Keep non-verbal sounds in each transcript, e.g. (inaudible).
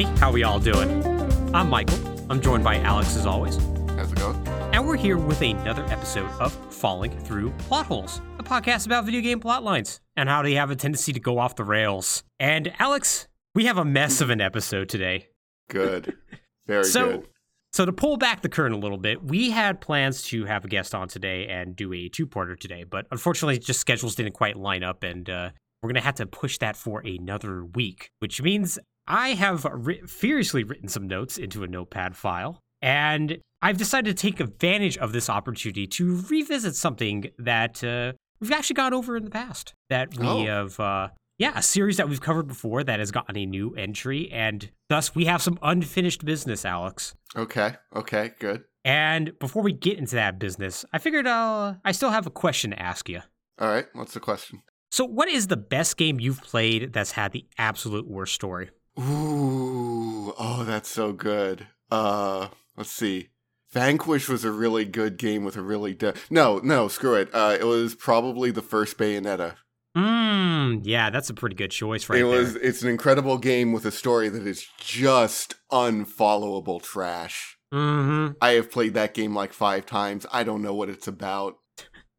Everybody. How we all doing? I'm Michael. I'm joined by Alex as always. How's it going? And we're here with another episode of Falling Through Plot Holes, a podcast about video game plot lines and how they have a tendency to go off the rails. And Alex, we have a mess of an episode today. Good. (laughs) Very so, good. So to pull back the curtain a little bit, we had plans to have a guest on today and do a two-parter today, but unfortunately, just schedules didn't quite line up, and uh, we're gonna have to push that for another week. Which means I have ri- furiously written some notes into a notepad file, and I've decided to take advantage of this opportunity to revisit something that uh, we've actually gone over in the past. That we Oh. have, uh, yeah, a series that we've covered before that has gotten a new entry, and thus we have some unfinished business, Alex. Okay. Okay. Good. And before we get into that business, I figured uh, I still have a question to ask you. All right. What's the question? So, what is the best game you've played that's had the absolute worst story? Ooh. Oh, that's so good. Uh, let's see. Vanquish was a really good game with a really de- no, no, screw it. Uh, it was probably the first Bayonetta. Mmm, yeah, that's a pretty good choice right it there. was. It's an incredible game with a story that is just unfollowable trash. Mm-hmm. I have played that game like five times. I don't know what it's about. (laughs)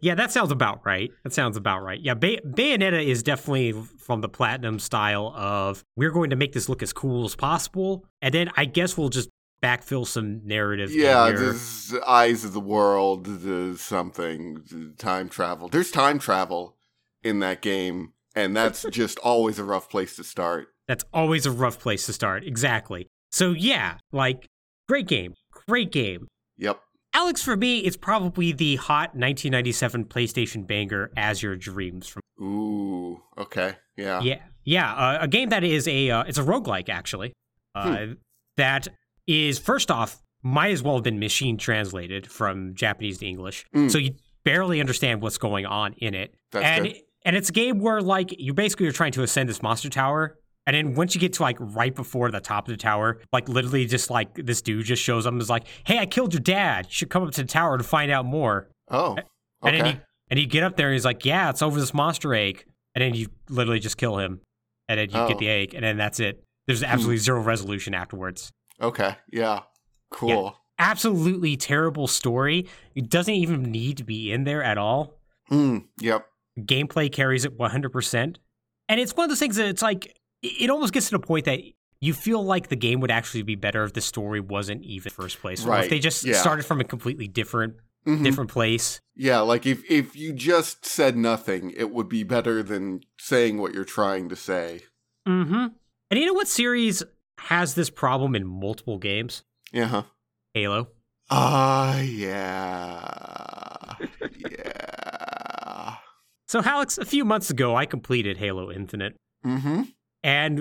Yeah, that sounds about right. That sounds about right. Yeah, Bay- Bayonetta is definitely from the platinum style of we're going to make this look as cool as possible, and then I guess we'll just backfill some narrative. Yeah, here. there's eyes of the world, there's something, time travel. There's time travel in that game, and that's (laughs) just always a rough place to start. That's always a rough place to start. Exactly. So yeah, like great game, great game. Yep. Alex, for me, it's probably the hot 1997 PlayStation banger "Azure Dreams" from Ooh. Okay. Yeah. yeah, yeah, uh, a game that is a uh, it's a roguelike actually. Uh, That is first off might as well have been machine translated from Japanese to English, Mm. so you barely understand what's going on in it. That's and good. and it's a game where like you basically are trying to ascend this monster tower. And then once you get to like right before the top of the tower, like literally just like this dude just shows up and is like, "Hey, I killed your dad. You should come up to the tower to find out more." Oh. And then Okay. you and you get up there and he's like, "Yeah, it's over this monster egg." And then you literally just kill him, and then you Oh. get the egg, and then that's it. There's absolutely zero resolution afterwards. Okay. Yeah. Cool. Absolutely terrible story. It doesn't even need to be in there at all. Mm, yep. Gameplay carries it 100%. And it's one of those things that it's like, it almost gets to the point that you feel like the game would actually be better if the story wasn't even first place. Or if they just yeah. started from a completely different Mhm. different place. Yeah, like if if you just said nothing, it would be better than saying what you're trying to say. Mm-hmm. And you know what series has this problem in multiple games? Yeah. huh. Halo. Ah, yeah. yeah. So, Alex, a few months ago, I completed Halo Infinite. Mm-hmm. And,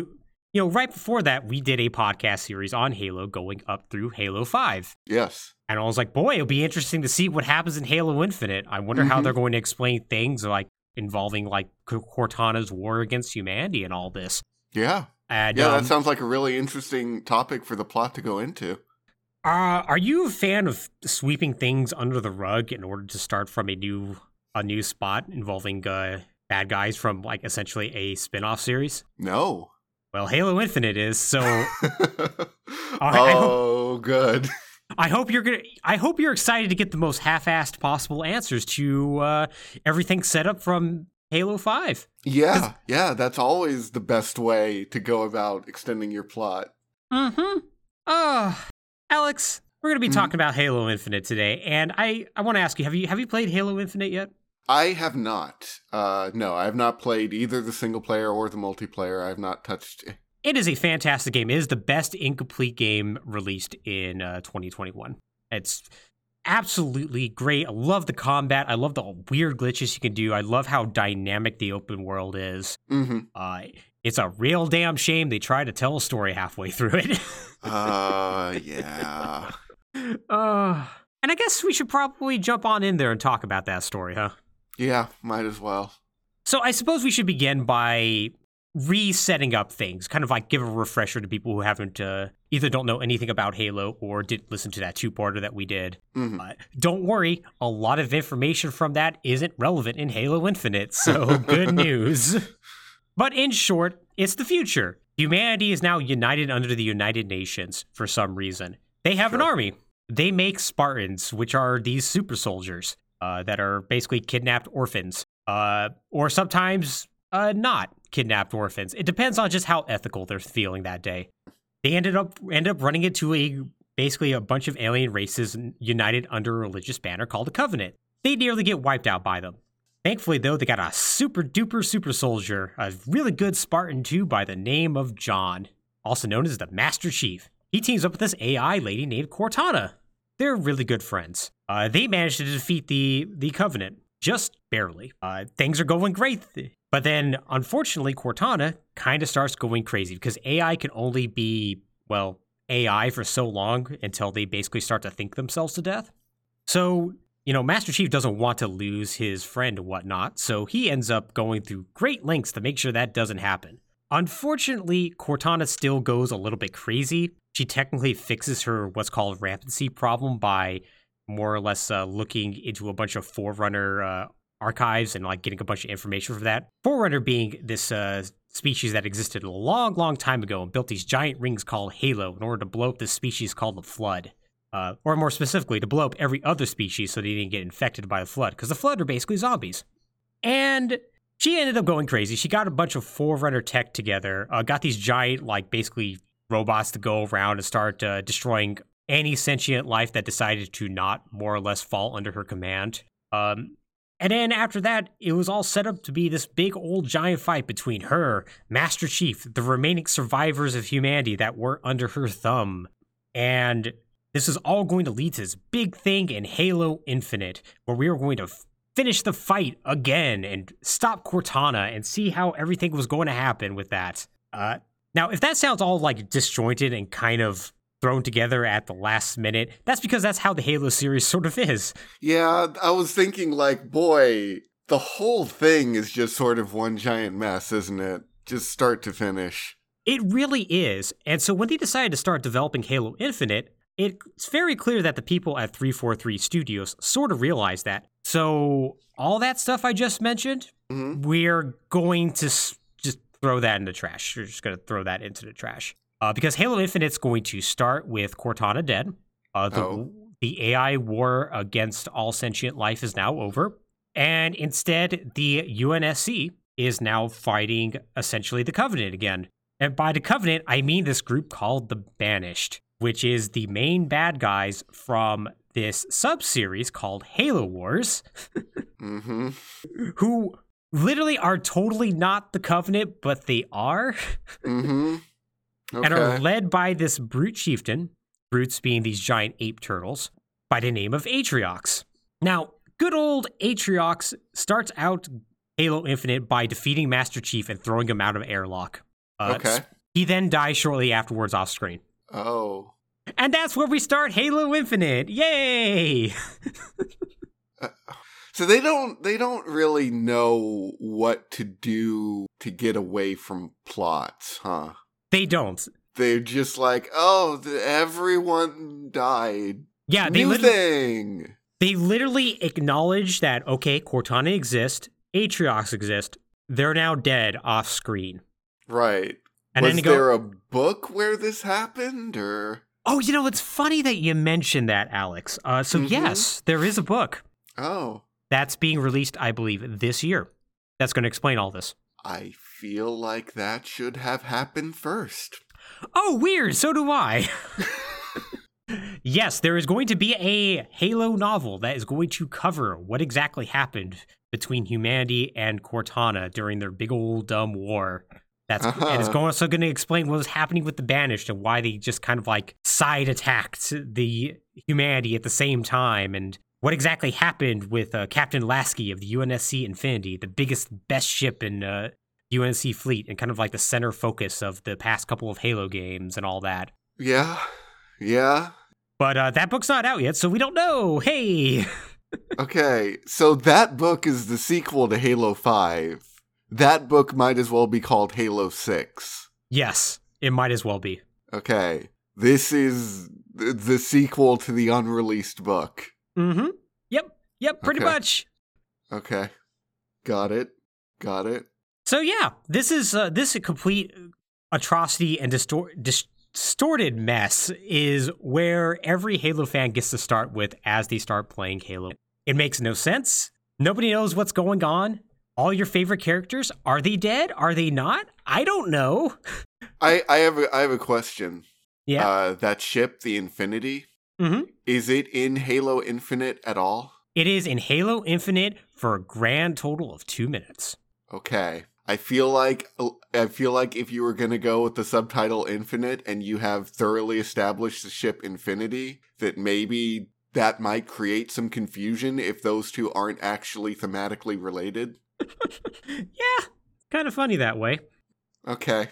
you know, right before that, we did a podcast series on Halo going up through Halo 5. Yes. And I was like, boy, it'll be interesting to see what happens in Halo Infinite. I wonder how Mhm. they're going to explain things like involving like Cortana's war against humanity and all this. Yeah. And, Yeah, um, that sounds like a really interesting topic for the plot to go into. Uh, are you a fan of sweeping things under the rug in order to start from a new a new spot involving uh, bad guys from like essentially a spin-off series? No. Well, Halo Infinite is, so (laughs) I oh, good. I hope you're gonna I hope you're excited to get the most half-assed possible answers to uh, everything set up from Halo 5. Yeah, yeah, that's always the best way to go about extending your plot. Mm-hmm. Uh Alex, we're gonna be Mhm. talking about Halo Infinite today, and I, I wanna ask you, have you have you played Halo Infinite yet? I have not. Uh, no, I have not played either the single player or the multiplayer. I have not touched. It is a fantastic game. It is the best incomplete game released in uh, 2021. It's absolutely great. I love the combat. I love the weird glitches you can do. I love how dynamic the open world is. Mm-hmm. Uh, it's a real damn shame they try to tell a story halfway through it. (laughs) Uh, yeah. (laughs) uh, and I guess we should probably jump on in there and talk about that story, huh? Yeah, might as well. So I suppose we should begin by resetting up things, kind of like give a refresher to people who haven't uh, either don't know anything about Halo or didn't listen to that two-parter that we did. Mhm. Uh, don't worry, a lot of information from that isn't relevant in Halo Infinite, so (laughs) good news. But in short, it's the future. Humanity is now united under the United Nations for some reason. They have an army. They make Spartans, which are these super soldiers uh, that are basically kidnapped orphans, uh, or sometimes uh, not kidnapped orphans. It depends on just how ethical they're feeling that day. They ended up ended up running into a basically a bunch of alien races united under a religious banner called the Covenant. They nearly get wiped out by them. Thankfully, though, they got a super duper super soldier, a really good Spartan too, by the name of John, also known as the Master Chief. He teams up with this AI lady named Cortana. They're really good friends. Uh, they managed to defeat the the Covenant just barely. Uh, things are going great, but then unfortunately, Cortana kind of starts going crazy because AI can only be well AI for so long until they basically start to think themselves to death. So you know, Master Chief doesn't want to lose his friend and whatnot, so he ends up going through great lengths to make sure that doesn't happen. Unfortunately, Cortana still goes a little bit crazy. She technically fixes her what's called rampancy problem by more or less uh, looking into a bunch of Forerunner uh, archives and like getting a bunch of information for that. Forerunner being this uh, species that existed a long, long time ago and built these giant rings called Halo in order to blow up this species called the Flood uh, or more specifically, to blow up every other species so they didn't get infected by the flood, because the flood are basically zombies. And she ended up going crazy. She got a bunch of Forerunner tech together, uh, got these giant, like, basically robots to go around and start uh, destroying any sentient life that decided to not more or less fall under her command. Um, and then after that, it was all set up to be this big old giant fight between her, Master Chief, the remaining survivors of humanity that were under her thumb, and this is all going to lead to this big thing in Halo Infinite, where we are going to f- finish the fight again and stop Cortana and see how everything was going to happen with that. Uh, now, if that sounds all like disjointed and kind of thrown together at the last minute, that's because that's how the Halo series (laughs) sort of is. Yeah, I was thinking, like, boy, the whole thing is just sort of one giant mess, isn't it? Just start to finish. It really is. And so when they decided to start developing Halo Infinite, it's very clear that the people at 343 Studios sort of realized that. So, all that stuff I just mentioned, hmm we're going to throw that in the trash. You're just going to throw that into the trash. Uh, because Halo Infinite's going to start with Cortana dead. Uh, the, Oh. the AI war against all sentient life is now over. And instead, the UNSC is now fighting essentially the Covenant again. And by the Covenant, I mean this group called the Banished, which is the main bad guys from this sub series called Halo Wars (laughs) mm-hmm. who literally are totally not the Covenant, but they are, hmm Okay. and are led by this brute chieftain, brutes being these giant ape turtles, by the name of Atriox. Now, good old Atriox starts out Halo Infinite by defeating Master Chief and throwing him out of airlock. Uh, okay. He then dies shortly afterwards off screen. Oh. And that's where we start Halo Infinite. Yay! (laughs) So they don't they don't really know what to do to get away from plots, huh? They don't. They're just like, oh, the, everyone died. Yeah, they New literally, thing. they literally acknowledge that okay, Cortana exists, Atriox exists. They're now dead off screen. Right. And Was then go, there a book where this happened, or "Oh, you know, it's funny that you mentioned that, Alex. Uh, so Mhm. yes, there is a book oh, that's being released, I believe, this year. That's going to explain all this. I feel like that should have happened first. Oh, weird. So do I. (laughs) yes, there is going to be a Halo novel that is going to cover what exactly happened between humanity and Cortana during their big old dumb war. That's and it's Uh-huh. also going to explain what was happening with the Banished and why they just kind of like side attacked the humanity at the same time and what exactly happened with uh, Captain Lasky of the UNSC Infinity, the biggest, best ship in uh, UNSC fleet, and kind of like the center focus of the past couple of Halo games and all that. Yeah, yeah. But uh, that book's not out yet, so we don't know. Hey, (laughs) Okay, so that book is the sequel to Halo 5. That book might as well be called Halo 6. yes, it might as well be. Okay, this is the sequel to the unreleased book. Mm-hmm. Yep. Yep. Pretty Okay. much. Okay, got it, got it. So yeah, this is uh, this is complete atrocity and distor- distorted mess is where every Halo fan gets to start with as they start playing Halo. It makes no sense. Nobody knows what's going on. All your favorite characters are they dead? Are they not? I don't know. (laughs) I I have a, I have a question. Yeah. Uh, that ship, the Infinity, Mhm. is it in Halo Infinite at all? It is in Halo Infinite for a grand total of two minutes. Okay. I feel like I feel like if you were gonna go with the subtitle Infinite and you have thoroughly established the ship Infinity, that maybe that might create some confusion if those two aren't actually thematically related. (laughs) yeah, kind of funny that way. Okay.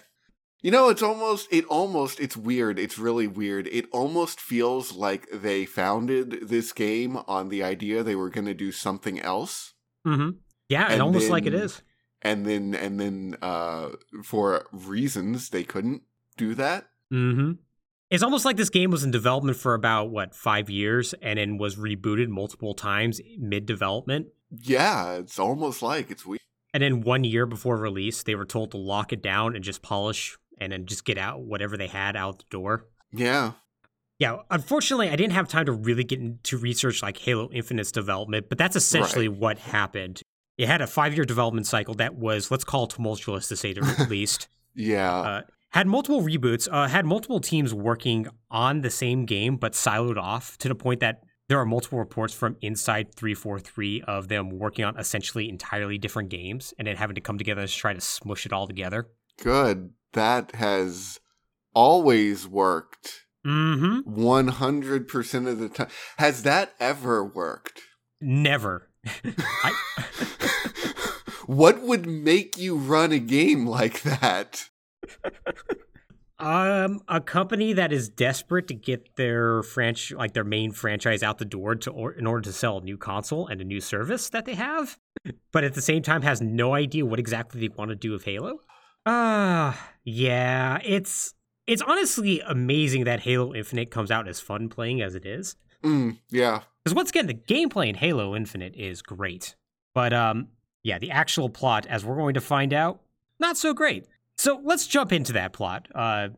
You know, it's almost, it almost, it's weird. It's really weird. It almost feels like they founded this game on the idea they were going to do something else. Mm-hmm. Yeah, And and almost like it is. And then, and then, uh, for reasons they couldn't do that. Mm-hmm. It's almost like this game was in development for about what five years, and then was rebooted multiple times mid-development. Yeah, it's almost like it's weird. And then one year before release, they were told to lock it down and just polish and then just get out whatever they had out the door. Yeah. Yeah, unfortunately, I didn't have time to really get into research like Halo Infinite's development, but that's essentially what happened. It had a five year development cycle that was, let's call it tumultuous to say the (laughs) least. Yeah. Uh, had multiple reboots, uh, had multiple teams working on the same game, but siloed off to the point that there are multiple reports from inside 343 of them working on essentially entirely different games and then having to come together to try to smush it all together. Good. That has always worked Mm hmm. 100% of the time. Has that ever worked? Never. (laughs) I, what would make you run a game like that? Um, a company that is desperate to get their franchise, like their main franchise, out the door to or, in order to sell a new console and a new service that they have, but at the same time has no idea what exactly they want to do with Halo. Ah, yeah, it's it's honestly amazing that Halo Infinite comes out as fun playing as it is. Mm, yeah. Because once again, the gameplay in Halo Infinite is great, but um, yeah, the actual plot, as we're going to find out, not so great. So let's jump into that plot. Uh,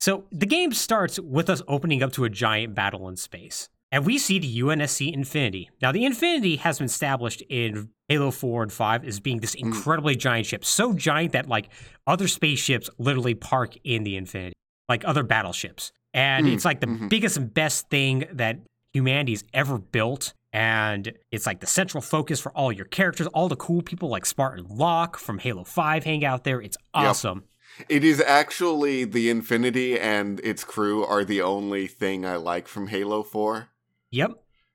so the game starts with us opening up to a giant battle in space, and we see the UNSC Infinity. Now, the Infinity has been established in Halo 4 and 5 as being this incredibly giant ship, so giant that like other spaceships literally park in the Infinity, like other battleships, and Mm, it's like the mhm. biggest and best thing that humanity's ever built. And it's like the central focus for all your characters. All the cool people like Spartan Locke from Halo 5 hang out there. It's Yep. awesome. It is actually the Infinity and its crew are the only thing I like from Halo 4. Yep.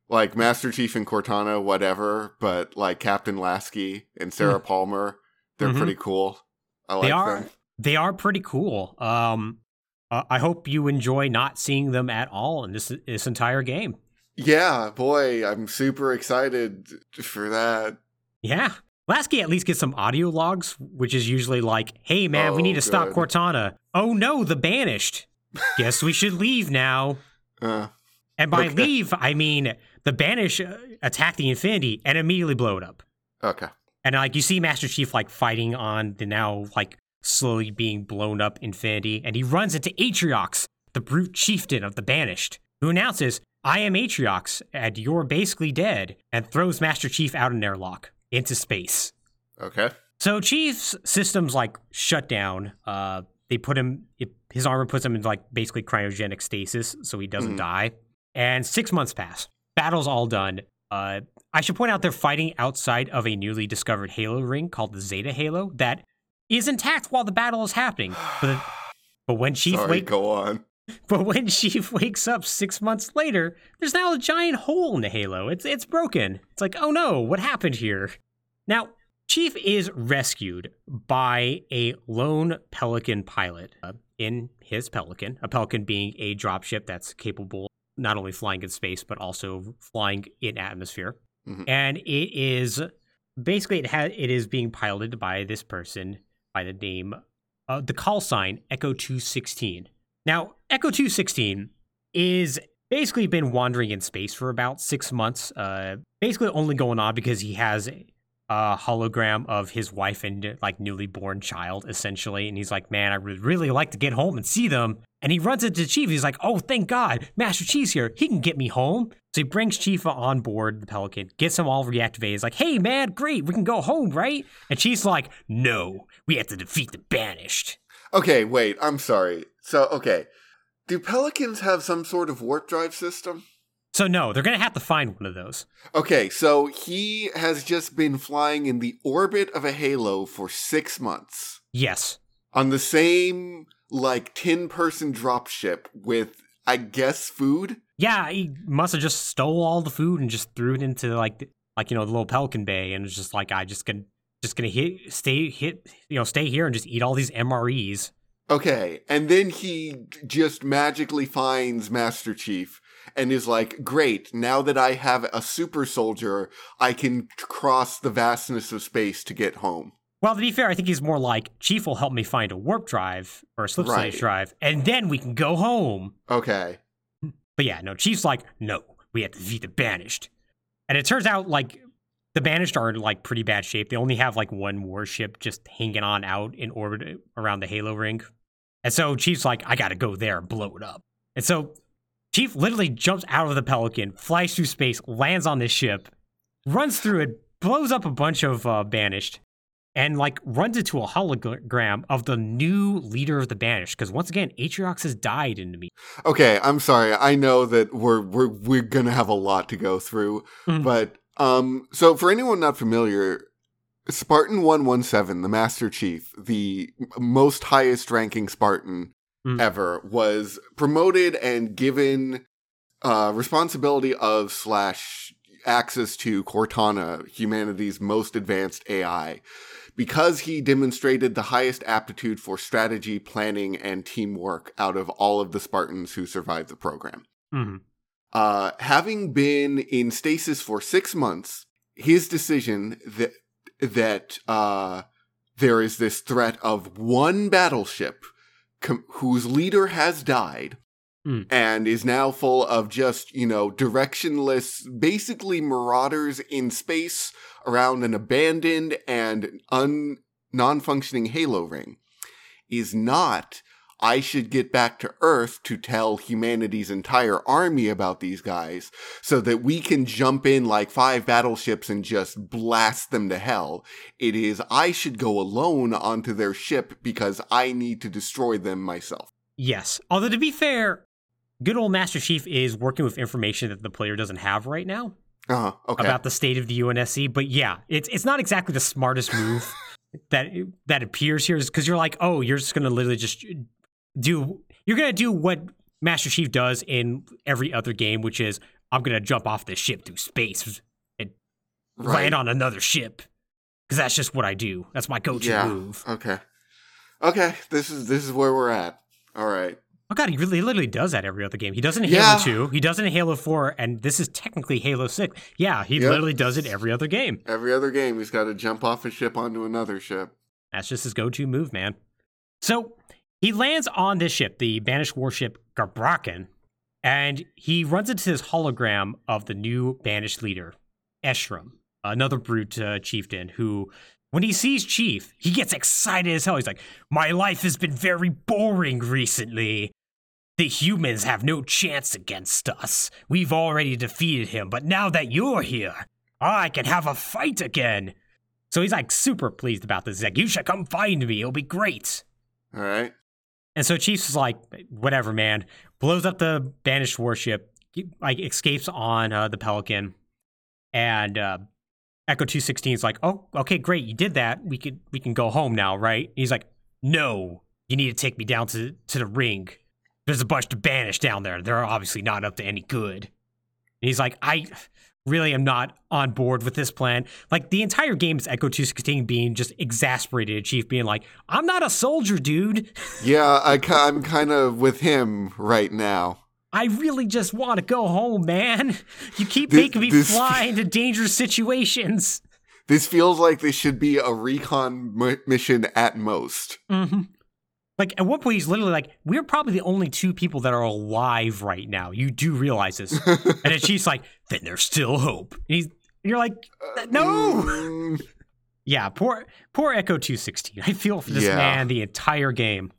Like Master Chief and Cortana, whatever, but like Captain Lasky and Sarah Palmer, they're Mhm. pretty cool. I like they are them. they are pretty cool. Um uh, I hope you enjoy not seeing them at all in this this entire game. Yeah, boy, I'm super excited for that. Yeah. Lasky at least gets some audio logs, which is usually like, hey man, we Oh, need to stop. Cortana. Oh no, the banished. (laughs) Guess we should leave now. Uh, And by Okay. leave, I mean the banish uh, attack the Infinity and immediately blow it up. okay. And like you see Master Chief like fighting on the now like slowly being blown up Infinity, and he runs into Atriox, the brute chieftain of the Banished, who announces, I am Atriox, and you're basically dead, and throws Master Chief out an airlock into space. Okay. So Chief's systems like shut down. Uh, they put him, it, his armor puts him in like basically cryogenic stasis, so he doesn't Mhm. die. And six months pass. Battle's all done. Uh, I should point out they're fighting outside of a newly discovered Halo ring called the Zeta Halo that is intact while the battle is happening. (sighs) But, but when Chief Sorry, wake, go on. (laughs) but when Chief wakes up six months later, there's now a giant hole in the Halo. It's it's broken. It's like, oh no, what happened here? Now, Chief is rescued by a lone Pelican pilot uh, in his Pelican, a Pelican being a dropship that's capable not only flying in space but also flying in atmosphere. Mhm. And it is basically it has it is being piloted by this person by the name uh, the call sign Echo 216. Now, Echo 216 is basically been wandering in space for about six months, uh, basically only going on because he has a hologram of his wife and like newly born child, essentially. And he's like, "Man, I would really like to get home and see them." And he runs into Chief. He's like, "Oh, thank God, Master Chief's here. He can get me home." So he brings Chief on board the Pelican, gets him all reactivated. He's like, "Hey, man, great, we can go home, right?" And Chief's like, "No, we have to defeat the Banished." Okay, wait, I'm sorry. So, okay. Do Pelicans have some sort of warp drive system? So no, they're gonna have to find one of those. Okay, so he has just been flying in the orbit of a halo for six months Yes. on the same like ten person dropship with I guess food. Yeah, he must have just stole all the food and just threw it into like the, like you know the little Pelican Bay and was just like I just gonna just gonna hit stay hit you know stay here and just eat all these MREs. Okay, and then he just magically finds Master Chief and is like, "Great! Now that I have a super soldier, I can cross the vastness of space to get home." Well, to be fair, I think he's more like Chief will help me find a warp drive or a slip Right. drive, and then we can go home. Okay. But yeah, no, Chief's like, no, we have to defeat the Banished. And it turns out like the Banished are in like pretty bad shape. They only have like one warship just hanging on out in orbit around the Halo ring. And so Chief's like, I gotta go there and blow it up. And so Chief literally jumps out of the Pelican, flies through space, lands on this ship, runs through it, blows up a bunch of uh, Banished, and like runs into a hologram of the new leader of the Banished. Because once again, Atriox has died in the meet. Okay, I'm sorry. I know that we're we're we're gonna have a lot to go through, Mhm. but um, so for anyone not familiar, Spartan One One Seven, the Master Chief, the most highest ranking Spartan Mhm. ever, was promoted and given uh, responsibility of slash access to Cortana, humanity's most advanced AI, because he demonstrated the highest aptitude for strategy, planning, and teamwork out of all of the Spartans who survived the program. Mhm. Uh, having been in stasis for six months, his decision that that uh, there is this threat of one battleship com- whose leader has died Hmm. and is now full of just you know directionless, basically marauders in space around an abandoned and un non-functioning halo ring, is not I should get back to Earth to tell humanity's entire army about these guys so that we can jump in like five battleships and just blast them to hell. It is I should go alone onto their ship because I need to destroy them myself. Yes. Although to be fair, good old Master Chief is working with information that the player doesn't have right now Uh, okay. about the state of the UNSC. But yeah, it's it's not exactly the smartest move (laughs) that that appears here, is because you're like, oh, you're just gonna literally just do you're gonna do what Master Chief does in every other game, which is I'm gonna jump off this ship through space and right. land on another ship. Because that's just what I do. That's my go-to Yeah. move. Okay. Okay. This is this is where we're at. All right. Oh god, he really he literally does that every other game. He does in Yeah. Halo 2, he does it in Halo 4, and this is technically Halo 6. Yeah, he Yep. literally does it every other game. Every other game, he's got to jump off a ship onto another ship. That's just his go-to move, man. So he lands on this ship, the banished warship Gbraakon, and he runs into this hologram of the new banished leader, Escharum, another brute uh, chieftain who when he sees Chief, he gets excited as hell. He's like, My life has been very boring recently. The humans have no chance against us. We've already defeated him, but now that you're here, I can have a fight again. So he's like super pleased about this. He's like, You should come find me. It'll be great. All right. And so Chiefs is like, whatever, man. Blows up the banished warship, like escapes on uh, the Pelican, and uh, Echo Two Sixteen is like, oh, okay, great, you did that. We could we can go home now, right? he's like, no, you need to take me down to to the ring. There's a bunch of banished down there. They're obviously not up to any good. And he's like, I really am not on board with this plan. Like the entire game is Echo 216 being just exasperated at Chief being like, I'm not a soldier, dude. (laughs) Yeah, I, I'm kind of with him right now. I really just want to go home, man. You keep This- making me this- fly into dangerous situations. This feels like this should be a recon m- mission at most. hmm Like at one point, he's literally like, "We're probably the only two people that are alive right now." You do realize this, (laughs) and then she's like, "Then there's still hope." And he's, you're like, "No." Mm, (laughs) Yeah, poor poor Echo 216. I feel for this Yeah. man the entire game.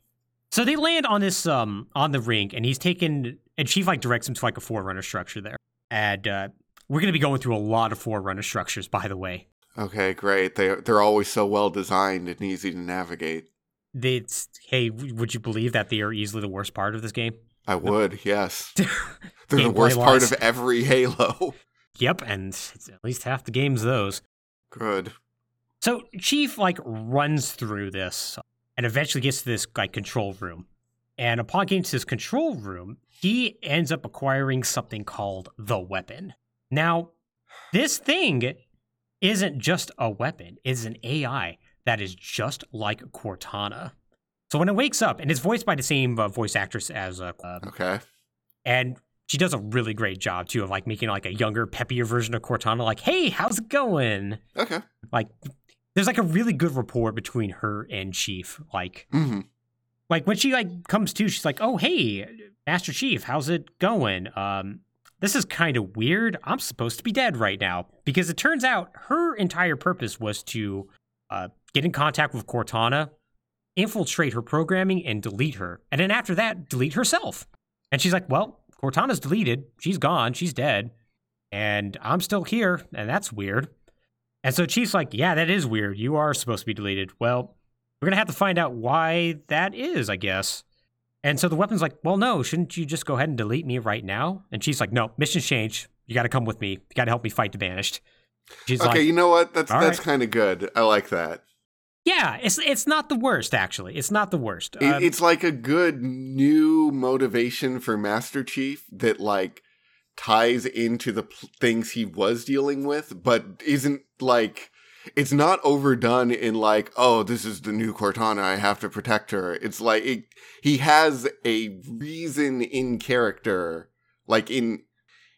So they land on this um on the rink and he's taken and Chief like directs him to like a forerunner structure there. And uh we're gonna be going through a lot of forerunner structures, by the way. Okay, great. They they're always so well designed and easy to navigate. It's hey, would you believe that they are easily the worst part of this game? I would, yes. (laughs) They're the worst part of every Halo. Yep, and it's at least half the game's those. Good. So Chief like runs through this and eventually gets to this like control room. And upon getting to this control room, he ends up acquiring something called the weapon. Now, this thing isn't just a weapon, it's an AI that is just like Cortana. So when it wakes up, and it's voiced by the same uh, voice actress as uh, Okay. and she does a really great job too of like making like a younger, peppier version of Cortana. Like, hey, how's it going? Okay. like there's like a really good rapport between her and chief like hmm like when she like comes to she's like oh hey master chief how's it going um this is kind of weird i'm supposed to be dead right now because it turns out her entire purpose was to uh, get in contact with cortana infiltrate her programming and delete her and then after that delete herself and she's like well cortana's deleted she's gone she's dead and i'm still here and that's weird and so Chief's like, yeah, that is weird. You are supposed to be deleted. Well, we're going to have to find out why that is, I guess. And so the weapon's like, well, no, shouldn't you just go ahead and delete me right now? And she's like, no, mission's changed. You got to come with me. You got to help me fight the banished. She's Okay, like, you know what? That's that's right. kind of good. I like that. Yeah, it's it's not the worst actually. It's not the worst. It, Um, it's like a good new motivation for Master Chief that like ties into the pl- things he was dealing with, but isn't like it's not overdone in like oh this is the new Cortana I have to protect her. It's like it, he has a reason in character, like in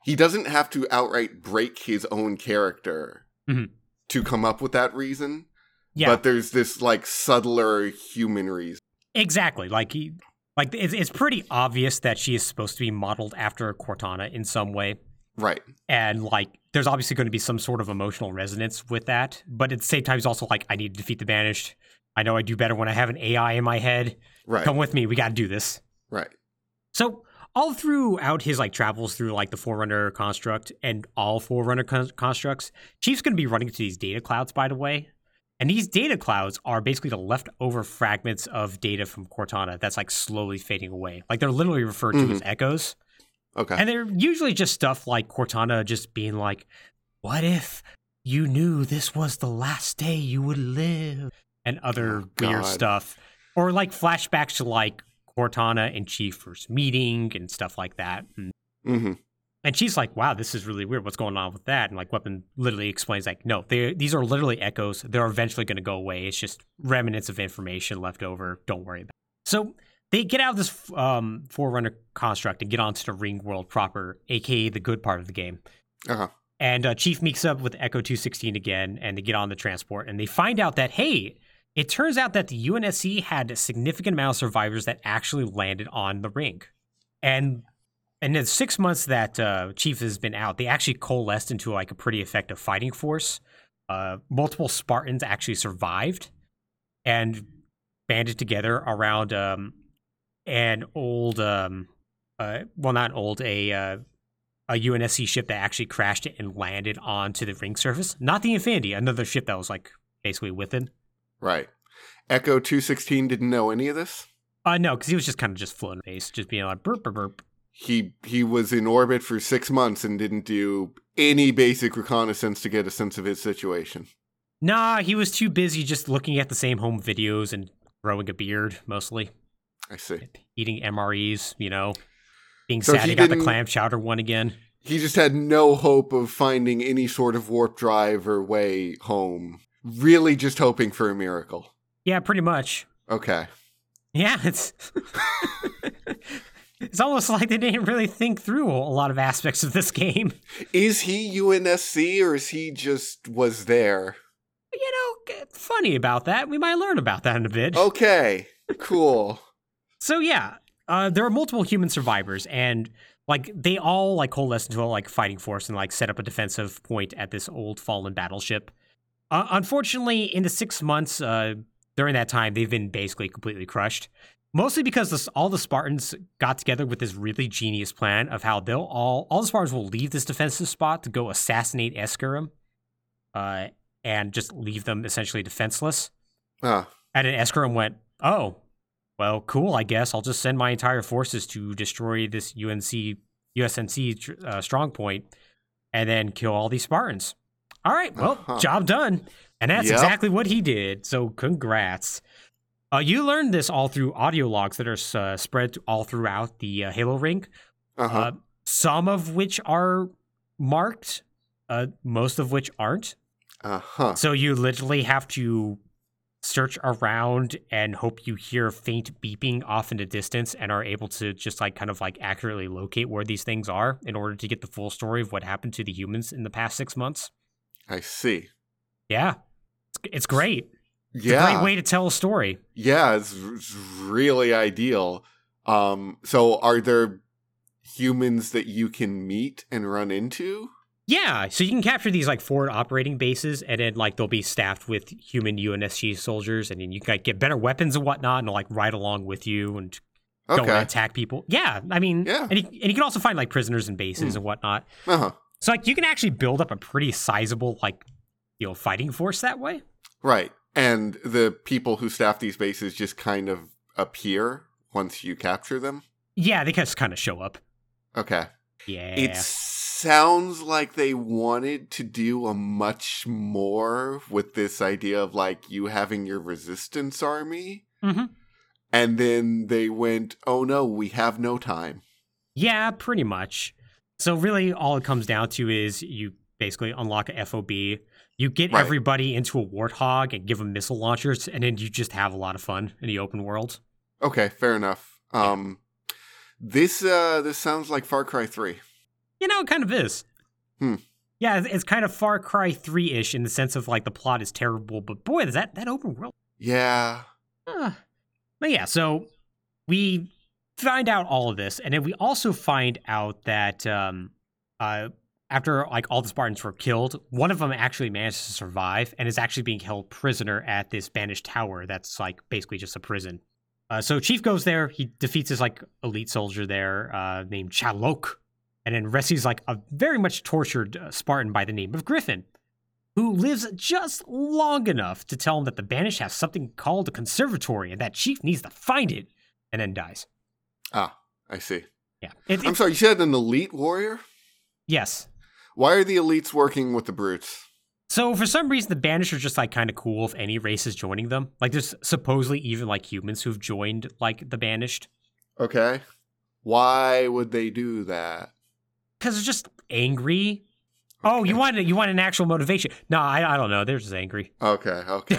he doesn't have to outright break his own character Mhm. to come up with that reason. Yeah, But there's this like subtler human reason. exactly. Like he, like it's it's pretty obvious that she is supposed to be modeled after Cortana in some way. Right. and like there's obviously going to be some sort of emotional resonance with that but at the same time it's also like i need to defeat the banished i know i do better when i have an ai in my head Right. come with me we got to do this Right. so all throughout his like travels through like the forerunner construct and all forerunner con- constructs chief's going to be running to these data clouds by the way and these data clouds are basically the leftover fragments of data from cortana that's like slowly fading away like they're literally referred to as echoes Okay. and they're usually just stuff like Cortana just being like, What if you knew this was the last day you would live? And other Oh, weird stuff. Or like flashbacks to like Cortana and Chief first meeting and stuff like that. Hmm and she's like, Wow, this is really weird. What's going on with that? And like Weapon literally explains, like, no, they these are literally echoes. They're eventually gonna go away. It's just remnants of information left over. Don't worry about it. So they get out of this um, Forerunner construct and get onto the ring world proper, aka the good part of the game. Uh-huh. And uh, Chief meets up with Echo 216 again, and they get on the transport, and they find out that hey, it turns out that the UNSC had a significant amount of survivors that actually landed on the ring, and in the six months that uh, Chief has been out, they actually coalesced into like a pretty effective fighting force. Uh, multiple Spartans actually survived and banded together around um, an old, um, uh, well, not old, a uh, a UNSC ship that actually crashed it and landed onto the ring surface. Not the Infinity, another ship that was like basically with it. Right. Echo 216 didn't know any of this. Uh, no, because he was just kind of just floating in space, just being like burp burp burp. He he was in orbit for 6 months and didn't do any basic reconnaissance to get a sense of his situation. Nah, he was too busy just looking at the same home videos and growing a beard mostly, I see. eating MREs, you know, being So sad he he got the clam chowder one again. He just had no hope of finding any sort of warp drive or way home. Really just hoping for a miracle. Yeah, pretty much. Okay. Yeah, it's (laughs) (laughs) it's almost (laughs) like they didn't really think through a lot of aspects of this game. Is he UNSC or is he just was there? You know, funny about that. We might learn about that in a bit. Okay. Cool. (laughs) So yeah, uh, there are multiple human survivors, and like they all like coalesce into a like fighting force and like set up a defensive point at this old fallen battleship. Uh, unfortunately, in the six months uh, during that time, they've been basically completely crushed. Mostly because this, all the Spartans got together with this really genius plan of how they'll all all the Spartans will leave this defensive spot to go assassinate Escharum, uh, and just leave them essentially defenseless. Ah, And then Escharum went, "Oh, well, cool. I guess I'll just send my entire forces to destroy this UNC USNC uh, strong point, and then kill all these Spartans." All right, well, Uh-huh. job done, and that's Yep. exactly what he did. So, congrats. Uh, you learned this all through audio logs that are uh, spread all throughout the uh, Halo ring. uh-huh. Uh, some of which are marked, uh, most of which aren't. uh-huh. So you literally have to search around and hope you hear faint beeping off in the distance and are able to just like kind of like accurately locate where these things are in order to get the full story of what happened to the humans in the past six months. I see. Yeah. It's, it's great. It's a Yeah. great way to tell a story. Yeah, it's, it's really ideal. Um, so are there humans that you can meet and run into? Yeah, so you can capture these like forward operating bases, and then like they'll be staffed with human UNSC soldiers, and then you can like, get better weapons and whatnot, and like ride along with you and go and attack people. Yeah, I mean, Yeah. and you, and you can also find like prisoners and bases Mm. and whatnot. Uh-huh. So like you can actually build up a pretty sizable like you know fighting force that way. Right. And the people who staff these bases just kind of appear once you capture them? Yeah, they just kind of show up. Okay. Yeah, It sounds like they wanted to do a much more with this idea of like you having your resistance army. Mhm. And then they went, oh no, we have no time. yeah, pretty much. So really, all it comes down to is you basically unlock a FOB. You get Right. everybody into a warthog and give them missile launchers, and then you just have a lot of fun in the open world. Okay, fair enough. Um this uh this sounds like Far Cry 3. You know, it kind of is. Hmm. Yeah, it's- it's kind of Far Cry 3 ish in the sense of like the plot is terrible, but boy, is that, that open world. Yeah. Uh, but yeah, so we find out all of this, and then we also find out that um, uh, after like all the Spartans were killed, one of them actually managed to survive and is actually being held prisoner at this banished tower that's like basically just a prison. Uh, so Chief goes there. He defeats his like elite soldier there uh, named Chak 'Lok, and then rescues like a very much tortured uh, Spartan by the name of Griffin, who lives just long enough to tell him that the banished have something called a conservatory and that Chief needs to find it, and then dies. Ah, I see. Yeah. It, I'm sorry, you said an elite warrior? yes. Why are the elites working with the brutes? So for some reason, the banished are just like kind of cool if any race is joining them. Like there's supposedly even like humans who've joined like the banished Okay. Why would they do that? because they're just angry. Oh, you Okay. want you want an actual motivation? No, I, I don't know. They're just angry. Okay, okay.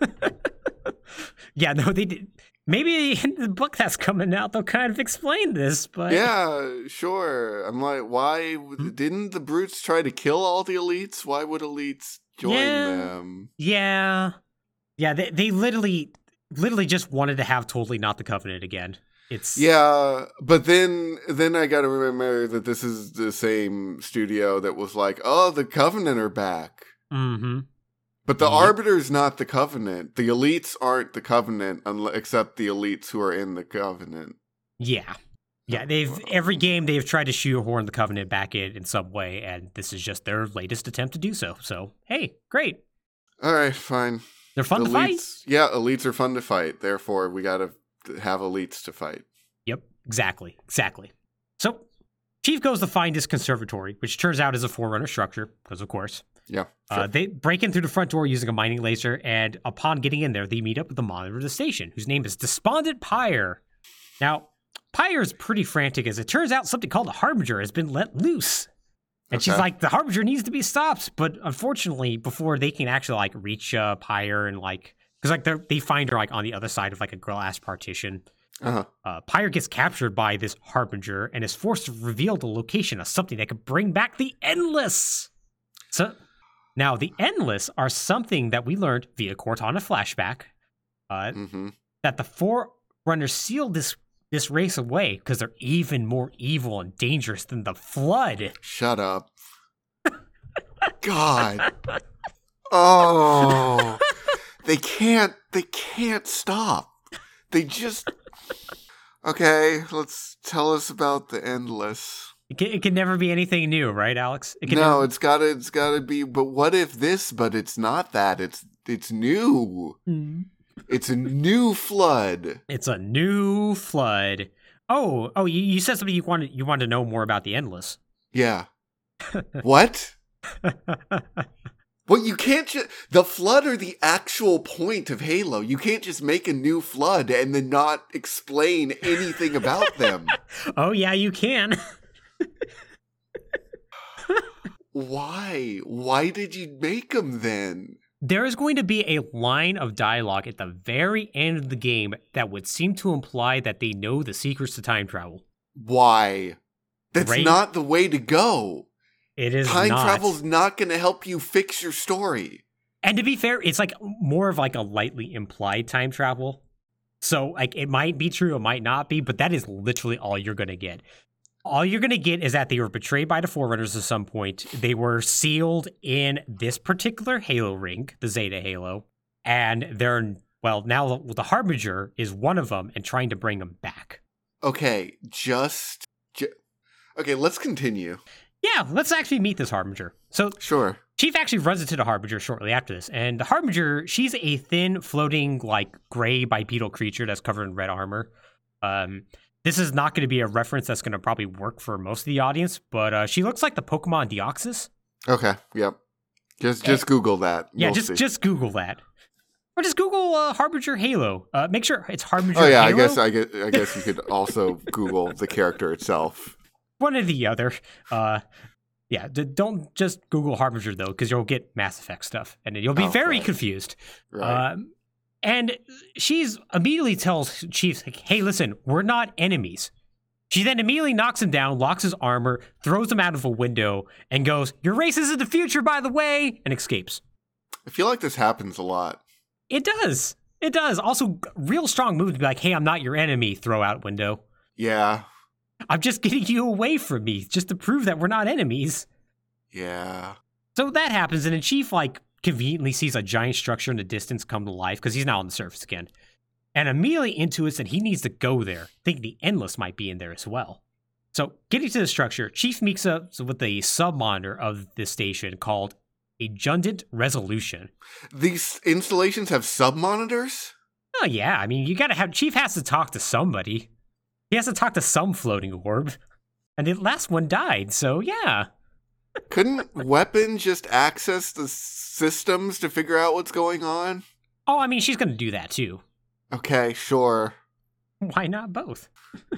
(laughs) yeah, no, they did. Maybe in (laughs) the book that's coming out, they'll kind of explain this, but yeah, sure. I'm like, why Hmm? didn't the brutes try to kill all the elites? Why would elites join Yeah. them? yeah, yeah, they they literally literally just wanted to have totally not the covenant again. It's Yeah, but then then I got to remember that this is the same studio that was like, "Oh, the Covenant are back." Mm-hmm. But the mm-hmm. Yep. Arbiter's not the Covenant. The elites aren't the Covenant, except the elites who are in the Covenant. Yeah. Yeah, oh, they've every game they've tried to shoehorn the Covenant back in in some way, and this is just their latest attempt to do so. So, hey, great. All right, fine. They're fun to fight. elites, yeah, elites are fun to fight. Therefore, we got to have elites to fight. Yep, exactly, exactly. So, Chief goes to find this conservatory, which turns out is a Forerunner structure, because of course. Yeah, Uh, they break in through the front door using a mining laser, and upon getting in there, they meet up with the monitor of the station, whose name is Despondent Pyre. Now, Pyre is pretty frantic as it turns out something called a Harbinger has been let loose. And she's like, the Harbinger needs to be stopped. But unfortunately, before they can actually like reach uh, Pyre and like, because like they're- they find her like on the other side of like a glass partition, uh-huh. uh, Pyre gets captured by this Harbinger and is forced to reveal the location of something that could bring back the Endless. So now the Endless are something that we learned via Cortana flashback uh, hmm that the Forerunners sealed this this race away because they're even more evil and dangerous than the Flood. Shut up. (laughs) God. Oh, they can't. They can't stop. They just. Okay, let's tell us about the endless. It can, it can never be anything new, right, Alex? It can No, never- it's gotta. It's gotta be. But what if this? But it's not that. It's it's new. Hmm. It's a new flood. It's a new flood. Oh, oh, you, you said something you wanted you wanted to know more about the endless. Yeah. (laughs) what? (laughs) Well, you can't just the flood are the actual point of Halo. You can't just make a new flood and then not explain anything about them. (laughs) oh yeah, you can. Why? Why did you make them then? There is going to be a line of dialogue at the very end of the game that would seem to imply that they know the secrets to time travel. Why? That's Right? not the way to go. It is Time not. travel's not going to help you fix your story. And to be fair, it's like more of like a lightly implied time travel. So like it might be true, it might not be, but that is literally all you're gonna get. All you're gonna get is that they were betrayed by the Forerunners at some point. They were sealed in this particular Halo ring, the Zeta Halo, and they're well now the Harbinger is one of them and trying to bring them back. Okay, just, ju- Okay, let's continue. Yeah, let's actually meet this Harbinger. So Sure. Chief actually runs into the Harbinger shortly after this, and the Harbinger, she's a thin, floating, like gray bipedal creature that's covered in red armor. Um, this is not going to be a reference that's going to probably work for most of the audience, but uh, she looks like the Pokemon Deoxys. Okay. Yep. Just just Google that. Yeah, We'll just see. just Google that, or just Google uh, Harbinger Halo. Uh, make sure it's Harbinger. Halo. Oh yeah, I guess I guess I guess you could also Google the character itself. one or the other. Uh, yeah, d- don't just Google Harbinger though, because you'll get Mass Effect stuff, and you'll be Oh, very right. confused. Right. Um, and she's immediately tells Chief, like, "Hey, listen, we're not enemies." She then immediately knocks him down, locks his armor, throws him out of a window, and goes, "Your race is in the future, by the way," and escapes. I feel like this happens a lot. It does. It does. Also, real strong move to be like, "Hey, I'm not your enemy." Throw out window. Yeah. I'm just getting you away from me, just to prove that we're not enemies. Yeah. So that happens, and then Chief like conveniently sees a giant structure in the distance come to life because he's now on the surface again, and immediately intuits that he needs to go there. Think the Endless might be in there as well. So getting to the structure, Chief meets up with the sub monitor of the station called Adjutant Resolution. These installations have sub monitors? Oh yeah, I mean you gotta have Chief has to talk to somebody. He has to talk to some floating orb, and the last one died. So yeah. Couldn't Weapon just access the systems to figure out what's going on? Oh, I mean she's gonna do that too. Okay, sure. Why not both?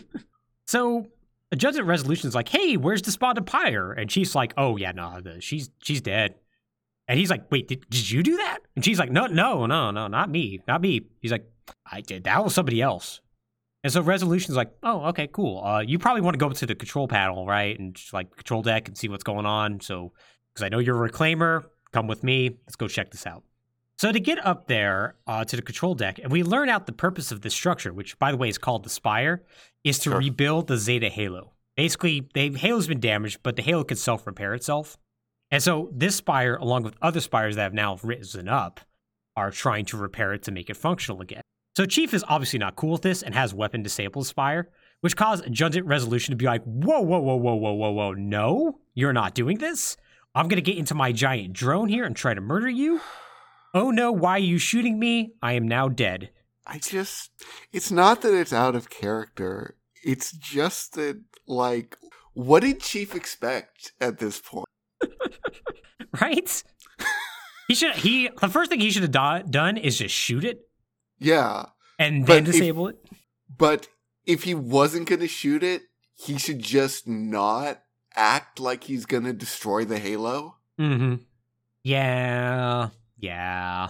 (laughs) so Adjutant Resolution's like, "Hey, where's Despondent Pyre?" And she's like, "Oh yeah, no, the, she's she's dead." And he's like, "Wait, did, did you do that?" And she's like, "No, no, no, no, not me, not me." He's like, "I did. That was somebody else." And so resolution's like, "Oh, okay, cool. Uh, you probably want to go to the control panel, right? And just like control deck and see what's going on. So, because I know you're a reclaimer, come with me. Let's go check this out." So to get up there uh, to the control deck, and we learn out the purpose of this structure, which by the way is called the Spire, is to Sure. rebuild the Zeta Halo. Basically, the Halo's been damaged, but the Halo can self-repair itself. And so this Spire, along with other Spires that have now risen up, are trying to repair it to make it functional again. So Chief is obviously not cool with this and has weapon disabled Spire, which caused Adjutant Resolution to be like, whoa, whoa, whoa, whoa, whoa, whoa, whoa, no, you're not doing this. I'm gonna get into my giant drone here and try to murder you. Oh no, why are you shooting me? I am now dead. I just it's not that it's out of character. It's just that like what did Chief expect at this point? (laughs) Right? (laughs) he should he the first thing he should have do- done is just shoot it Yeah. and But then if- disable it. But if he wasn't going to shoot it, he should just not act like he's going to destroy the Halo. Mm-hmm. Yeah. Yeah.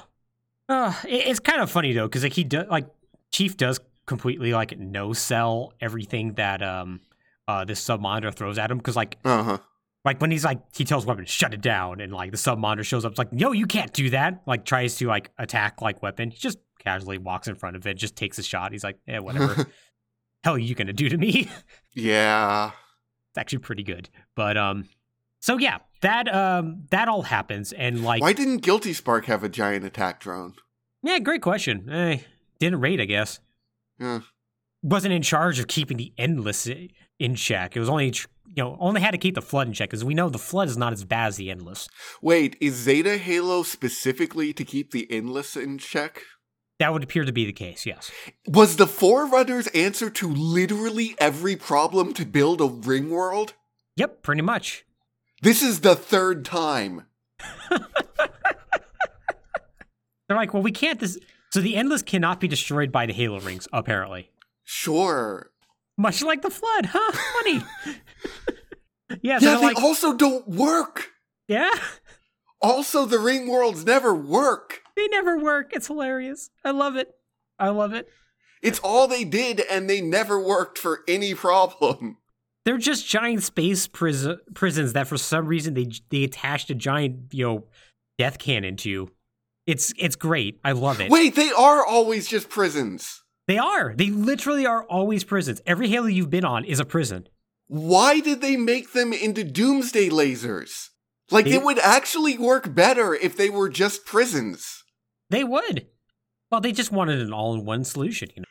Uh, it- it's kind of funny though, because like he does like Chief does completely like no sell everything that um uh this sub monitor throws at him because like Uh-huh. like when he's like he tells weapon shut it down and like the sub monitor shows up it's like yo you can't do that like tries to like attack like weapon he just casually walks in front of it just takes a shot he's like yeah whatever (laughs) (laughs) hell are you gonna do to me Yeah. (laughs) it's actually pretty good but um So yeah, that um that all happens and like Why didn't Guilty Spark have a giant attack drone? Yeah, great question. Eh, didn't rate, I guess. Yeah. Wasn't in charge of keeping the endless in check. It was only you know only had to keep the flood in check because we know the flood is not as bad as the endless. Wait, is Zeta Halo specifically to keep the endless in check? That would appear to be the case. Yes. Was the Forerunner's answer to literally every problem to build a ring world? Yep. Pretty much. This is the third time. (laughs) They're like, well, we can't. This so the endless cannot be destroyed by the Halo rings. Apparently, Sure. much like the flood, huh? Funny. (laughs) (laughs) yeah. Yeah, So they like, also don't work. yeah. Also, the ring worlds never work. They never work. It's hilarious. I love it. I love it. It's all they did, and they never worked for any problem. They're just giant space pris- prisons that for some reason they they attached a giant you know death cannon to. It's it's great. I love it. Wait, they are always just prisons. They are. They literally are always prisons. Every Halo you've been on is a prison. Why did they make them into doomsday lasers? Like, They- it would actually work better if they were just prisons. They would. Well, they just wanted an all-in-one solution, you know.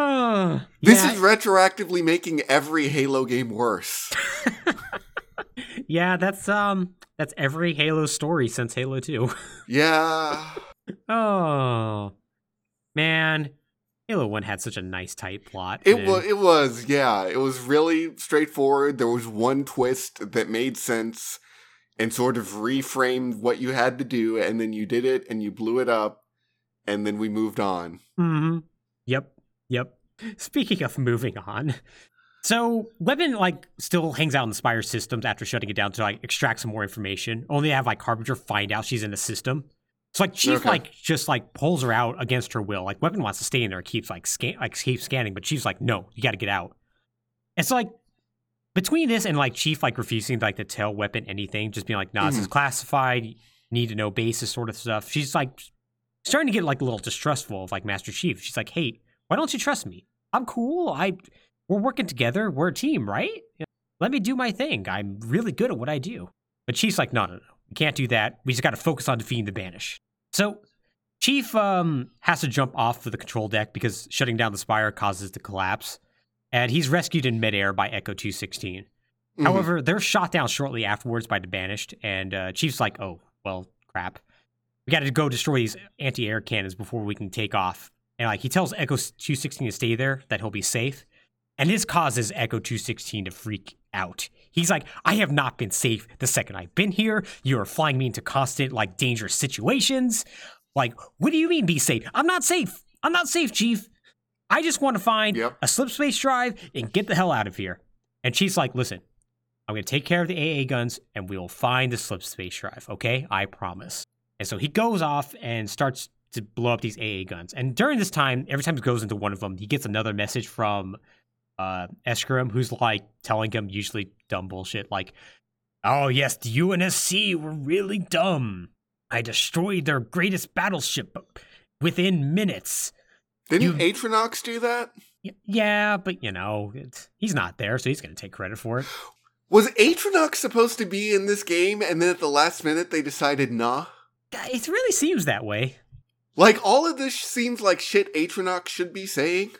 Uh, This yeah, is retroactively making every Halo game worse. (laughs) yeah. That's um, that's every Halo story since Halo Two. (laughs) yeah. oh, man, Halo One had such a nice tight plot. It was, it was, yeah. It was really straightforward. There was one twist that made sense and sort of reframed what you had to do, and then you did it and you blew it up, and then we moved on. Mm-hmm. Yep. Yep. Speaking of moving on, so Weapon like still hangs out in the Spire systems after shutting it down to like extract some more information. Only to have like Harbinger find out she's in the system. So like Chief Okay. like just like pulls her out against her will. Like Weapon wants to stay in there, and keeps like scan like keeps scanning, but she's like, no, you got to get out. It's like between this and like Chief like refusing like to tell Weapon anything, just being like, nah, this is classified, need to know basis sort of stuff. She's like starting to get like a little distrustful of like Master Chief. She's like, hey, why don't you trust me? I'm cool. I we're working together. We're a team, right? You know, Let me do my thing. I'm really good at what I do. But Chief's like, no, no, no. We can't do that. We just got to focus on defeating the Banish. So Chief um, has to jump off of the control deck because shutting down the spire causes the collapse. And he's rescued in midair by Echo 216. Mhm. However, they're shot down shortly afterwards by the Banished, and uh, Chief's like, "Oh, well, crap. We got to go destroy these anti-air cannons before we can take off." And like he tells Echo 216 to stay there, that he'll be safe. And this causes Echo 216 to freak out. He's like, "I have not been safe the second I've been here. You are flying me into constant like dangerous situations. Like, what do you mean be safe? I'm not safe. I'm not safe, Chief. I just want to find Yep. a slip space drive and get the hell out of here." And she's like, "Listen, I'm going to take care of the AA guns and we will find the slip space drive, okay? I promise. And so he goes off and starts to blow up these AA guns. And during this time, every time he goes into one of them, he gets another message from uh, Escharum, who's like telling him usually dumb bullshit like, Oh, yes, the UNSC were really dumb. I destroyed their greatest battleship within minutes. Didn't you- Atronox do that? Yeah, but you know, it's, he's not there, so he's going to take credit for it. Was Atronox supposed to be in this game, and then at the last minute they decided nah? It really seems that way. Like, all of this seems like shit Atronox should be saying.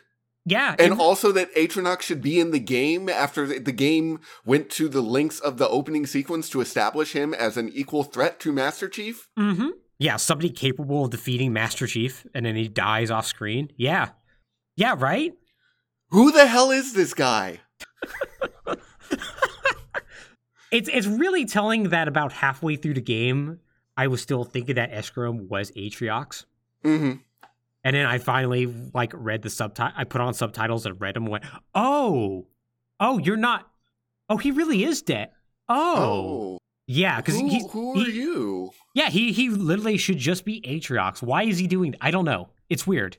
Yeah, And also that Atronox should be in the game after the the game went to the lengths of the opening sequence to establish him as an equal threat to Master Chief. Mm-hmm. Yeah, somebody capable of defeating Master Chief, and then he dies off screen. Yeah, yeah, right. Who the hell is this guy? (laughs) It's it's really telling that about halfway through the game, I was still thinking that Escharum was Atriox, hmm and then I finally like read the subtitle. I put on subtitles and read them. And went, oh, oh, you're not. Oh, he really is dead. Oh, yeah, because who, he, who he- are you? Yeah, he he literally should just be Atriox. Why is he doing? I don't know. It's weird.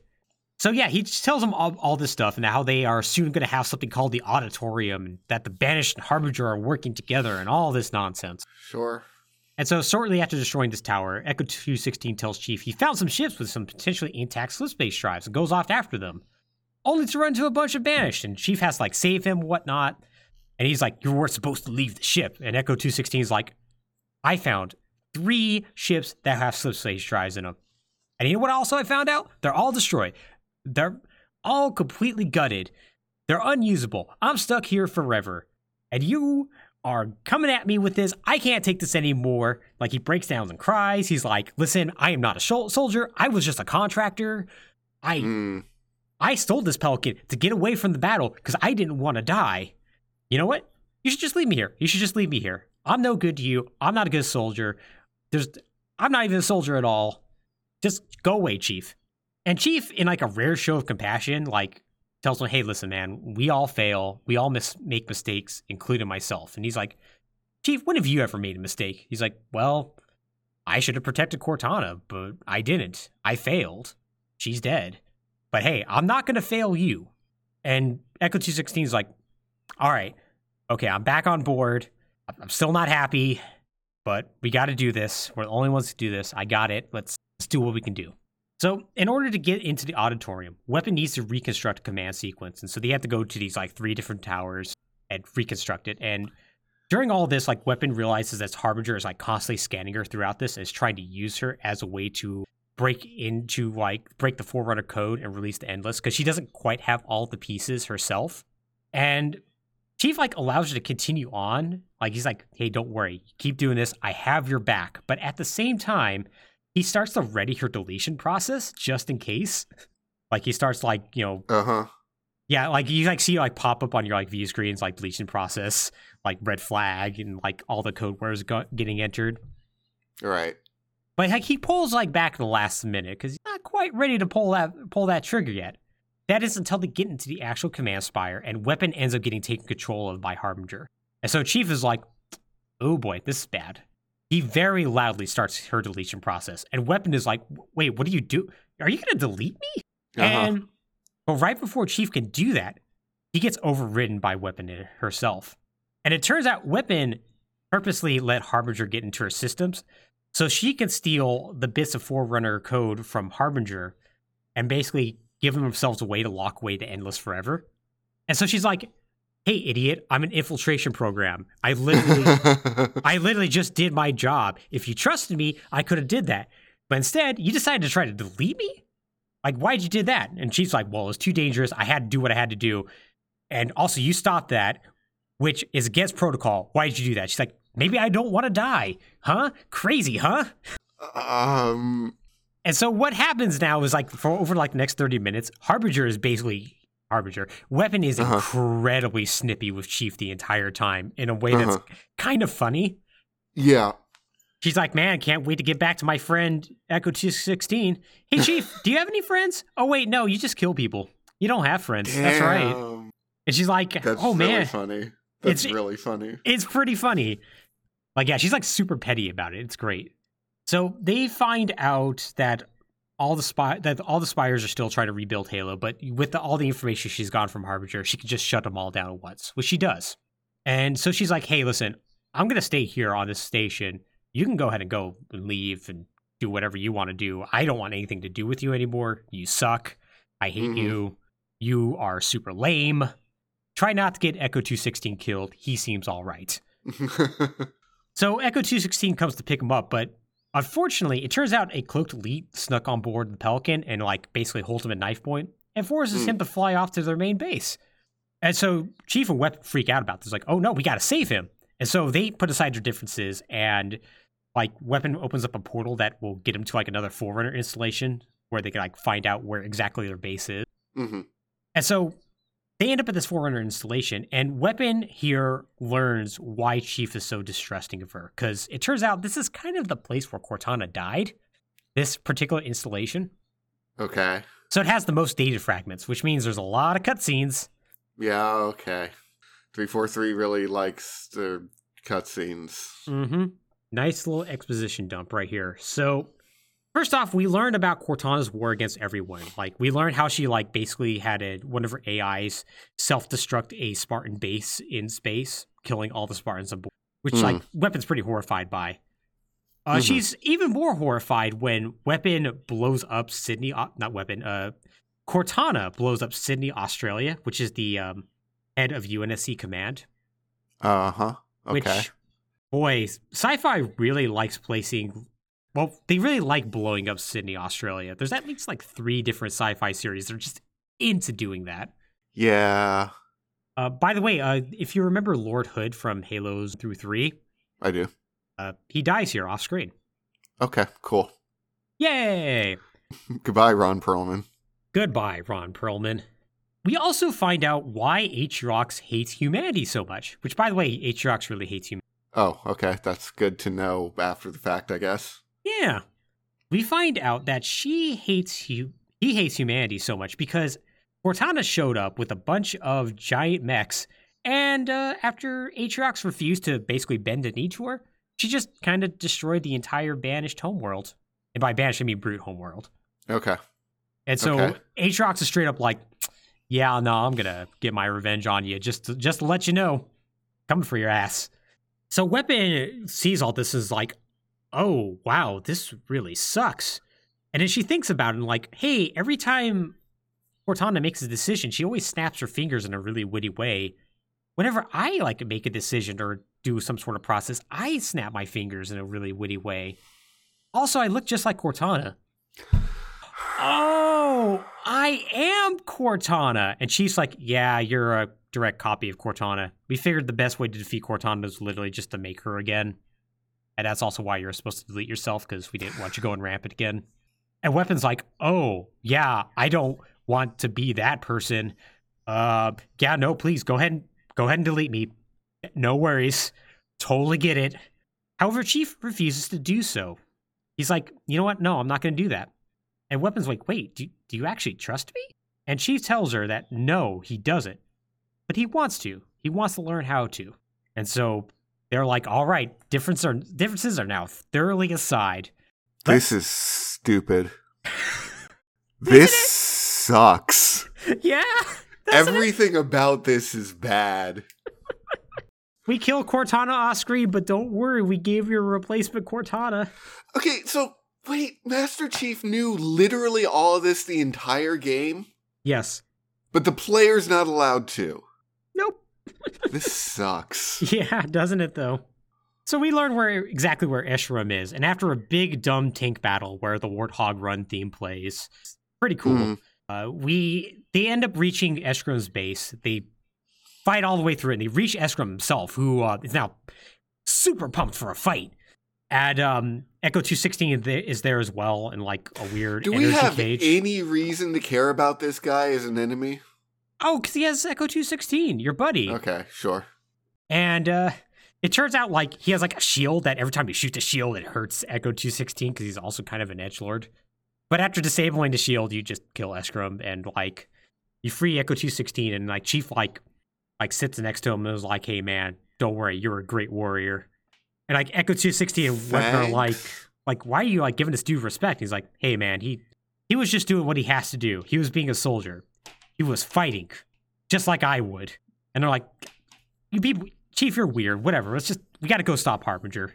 So yeah, he just tells them all, all this stuff and how they are soon going to have something called the Auditorium, and that the Banished and Harbinger are working together, and all this nonsense. Sure. And so shortly after destroying this tower, Echo 216 tells Chief he found some ships with some potentially intact slip space drives and goes off after them, only to run into a bunch of Banished. And Chief has to like save him, whatnot. And he's like, You weren't supposed to leave the ship. And Echo 216 is like, I found three ships that have slip space drives in them. And you know what also I found out? They're all destroyed. They're all completely gutted. They're unusable. I'm stuck here forever. And you are coming at me with this. I can't take this anymore. Like he breaks down and cries. He's like, "Listen, I am not a soldier. I was just a contractor. I Mm. I stole this pelican to get away from the battle because I didn't want to die. You know what? You should just leave me here. You should just leave me here. I'm no good to you. I'm not a good soldier. There's I'm not even a soldier at all. Just go away, Chief. And Chief, in like a rare show of compassion, like tells him, "Hey, listen, man. We all fail. We all mis- make mistakes, including myself." And he's like, "Chief, when have you ever made a mistake?" He's like, "Well, I should have protected Cortana, but I didn't. I failed. She's dead. But hey, I'm not going to fail you." And Echo 216 is like, "All right, okay, I'm back on board. I'm still not happy, but we got to do this. We're the only ones to do this. I got it. Let's let's do what we can do." So, in order to get into the auditorium, Weapon needs to reconstruct a command sequence. And so they have to go to these like three different towers and reconstruct it. And during all this, like Weapon realizes that Harbinger is like constantly scanning her throughout this and is trying to use her as a way to break into like break the Forerunner code and release the Endless because she doesn't quite have all the pieces herself. And Chief like allows her to continue on. Like he's like, hey, don't worry, keep doing this. I have your back. But at the same time, he starts to ready her deletion process just in case. Like he starts like, you know, Uh huh. yeah, like you like see like pop up on your like view screens like deletion process, like red flag and like all the code words go- getting entered. Right. But like he pulls like back the last minute because he's not quite ready to pull that pull that trigger yet. That is until they get into the actual command spire and weapon ends up getting taken control of by Harbinger. And so Chief is like, oh boy, this is bad. He very loudly starts her deletion process. And Weapon is like, wait, what do you do? Are you gonna delete me? Uh-huh. And but right before Chief can do that, he gets overridden by Weapon herself. And it turns out Weapon purposely let Harbinger get into her systems so she can steal the bits of Forerunner code from Harbinger and basically give themselves a way to lock away the Endless forever. And so she's like, hey, idiot, I'm an infiltration program. I literally (laughs) I literally just did my job. If you trusted me, I could have did that. But instead, you decided to try to delete me? Like, why'd you do that? And she's like, well, it was too dangerous. I had to do what I had to do. And also, you stopped that, which is against protocol. Why did you do that? She's like, maybe I don't want to die. Huh? Crazy, huh? um. And so what happens now is like for over like the next 30 minutes, Harbinger is basically Harbinger. Weapon is Uh-huh. incredibly snippy with Chief the entire time in a way that's Uh-huh. kind of funny. Yeah. She's like, man, can't wait to get back to my friend Echo 216. Hey, (laughs) Chief, do you have any friends? Oh, wait, no, you just kill people. You don't have friends. That's right. And she's like, That's oh, really man, funny. That's It's- really funny. it's pretty funny. Like, yeah, she's like super petty about it. It's great. So they find out that all the spy that all the spires are still trying to rebuild Halo, but with the, all the information she's gotten from Harbinger, she can just shut them all down at once, which she does. And so she's like, "Hey, listen, I'm gonna stay here on this station. You can go ahead and go and leave and do whatever you want to do. I don't want anything to do with you anymore. You suck. I hate Mhm. you. You are super lame. Try not to get Echo 216 killed. He seems all right." (laughs) So Echo 216 comes to pick him up, but unfortunately, it turns out a cloaked elite snuck on board the Pelican and like basically holds him at knife point and forces Hmm. him to fly off to their main base. And so Chief and Weapon freak out about this, like, oh no, we gotta save him. And so they put aside their differences and like Weapon opens up a portal that will get him to like another Forerunner installation where they can like find out where exactly their base is. Mhm. And so they end up at this Forerunner installation, and Weapon here learns why Chief is so distrusting of her. Because it turns out this is kind of the place where Cortana died, this particular installation. Okay. So it has the most data fragments, which means there's a lot of cutscenes. Yeah. Okay. Three four three really likes the cutscenes. Mm-hmm. Nice little exposition dump right here. So first off, we learned about Cortana's war against everyone. Like we learned how she like basically had a, one of her AIs self-destruct a Spartan base in space, killing all the Spartans on board, which Hmm. like Weapon's pretty horrified by. Uh, Mhm. She's even more horrified when Weapon blows up Sydney, uh, not Weapon, uh, Cortana blows up Sydney, Australia, which is the um, head of UNSC Command. Uh huh. Okay. Which, boy, sci-fi really likes placing. Well, they really like blowing up Sydney, Australia. There's at least like three different sci-fi series that are just into doing that. yeah, Uh, by the way, uh, if you remember Lord Hood from Halos through three, I do. uh, he dies here off screen. Okay, cool. Yay! (laughs) Goodbye, Ron Perlman. Goodbye, Ron Perlman. We also find out why Atriox hates humanity so much. Which, by the way, Atriox really hates humanity. Oh, okay. That's good to know after the fact, I guess. Yeah. We find out that she hates hu- he hates humanity so much because Cortana showed up with a bunch of giant mechs, and uh, after Atriox refused to basically bend a knee to her, she just kind of destroyed the entire banished homeworld. And by banished, I mean brute homeworld. Okay. And so Okay. Atriox is straight up like, "Yeah, no, I'm gonna get my revenge on you. Just, to, just to let you know, coming for your ass." So Weapon sees all this is like, "Oh, wow, this really sucks." And then she thinks about it and like, "Hey, every time Cortana makes a decision, she always snaps her fingers in a really witty way. Whenever I like make a decision or do some sort of process, I snap my fingers in a really witty way. Also, I look just like Cortana." Oh, I am Cortana. And she's like, Yeah, you're a direct copy of Cortana. We figured the best way to defeat Cortana was literally just to make her again. And that's also why you're supposed to delete yourself, because we didn't want you going rampant again. And Weapon's like, Oh, yeah, I don't want to be that person. Uh yeah, no, please go ahead and go ahead and delete me. No worries. Totally get it. However, Chief refuses to do so. He's like, you know what? No, I'm not gonna do that. And Weapon's like, wait, do, do you actually trust me? And Chief tells her that no, he doesn't. But he wants to. He wants to learn how to. And so they're like, all right, difference are, differences are now thoroughly aside. This is stupid. (laughs) this sucks. yeah. (laughs) Everything about this is bad. (laughs) We kill Cortana off but don't worry, we gave you a replacement Cortana. Okay, so wait, Master Chief knew literally all of this the entire game, Yes. but the player's not allowed to. This sucks. (laughs) Yeah, doesn't it though? So we learn where exactly where Escharum is, and after a big dumb tank battle where the Warthog Run theme plays, pretty cool. Mhm. Uh, we they end up reaching Escharum's base. They fight all the way through, it, and they reach Eshram himself, who uh, is now super pumped for a fight. And um, Echo Two Sixteen is there as well, in like a weird Do we have cage. any reason to care about this guy as an enemy? Oh, because he has Echo Two Sixteen, your buddy. Okay, sure. And uh, it turns out like he has like a shield that every time you shoot the shield, it hurts Echo 216 because he's also kind of an edge lord. But after disabling the shield, you just kill Escharum and like you free Echo 216 and like Chief like like sits next to him and is like, "Hey man, don't worry, you're a great warrior." And like Echo 216 and are like, like why are you like giving this dude respect? He's like, "Hey man, he he was just doing what he has to do. He was being a soldier. He was fighting, just like I would." And they're like, "You people, Chief, you're weird. Whatever. Let's just we got to go stop Harbinger."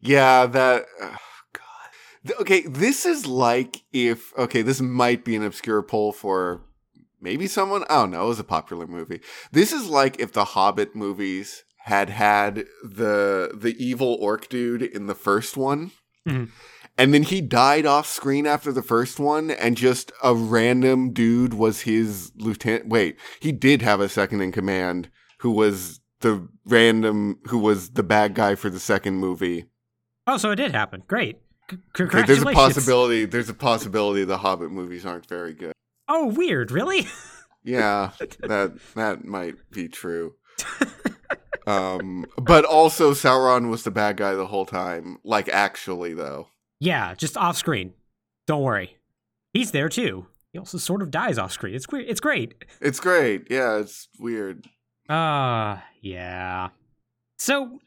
Yeah, that. Oh, God. Okay, this is like if. Okay, this might be an obscure poll for maybe someone. I don't know. It was a popular movie. This is like if the Hobbit movies had had the the evil orc dude in the first one. Mhm. And then he died off screen after the first one, and just a random dude was his lieutenant. Wait, he did have a second in command who was the random, who was the bad guy for the second movie. Oh, so it did happen. Great. C- Okay, there's a possibility. There's a possibility the Hobbit movies aren't very good. Oh, weird. Really? (laughs) Yeah, that that might be true. Um, but also Sauron was the bad guy the whole time. Like actually, though. Yeah, just off screen. Don't worry. He's there too. He also sort of dies off screen. It's weird. It's great. It's great. Yeah, it's weird. Ah, yeah. So,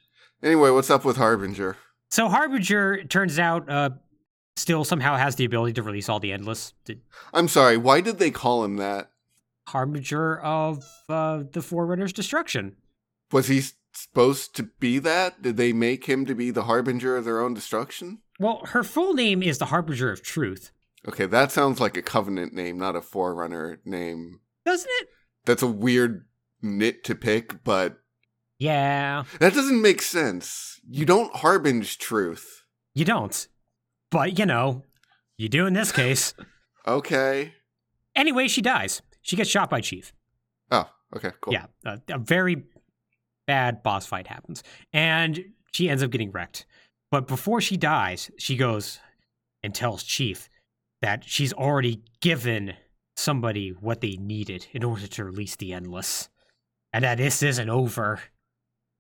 Anyway, what's up with Harbinger? so Harbinger turns out uh still somehow has the ability to release all the endless. I'm sorry. Why did they call him that? Harbinger of uh, the Forerunner's destruction. Was he supposed to be that? Did they make him to be the harbinger of their own destruction? Well, her full name is the Harbinger of Truth, Okay, that sounds like a covenant name, not a forerunner name. doesn't it? That's a weird nit to pick, but Yeah, That doesn't make sense. You don't harbinge truth. you don't. But, you know, you do in this (laughs) case. Okay. anyway, she dies. She gets shot by Chief. Oh, okay, cool. Yeah, a, a very bad boss fight happens, and she ends up getting wrecked. But before she dies, she goes and tells Chief that she's already given somebody what they needed in order to release the Endless, and that this isn't over.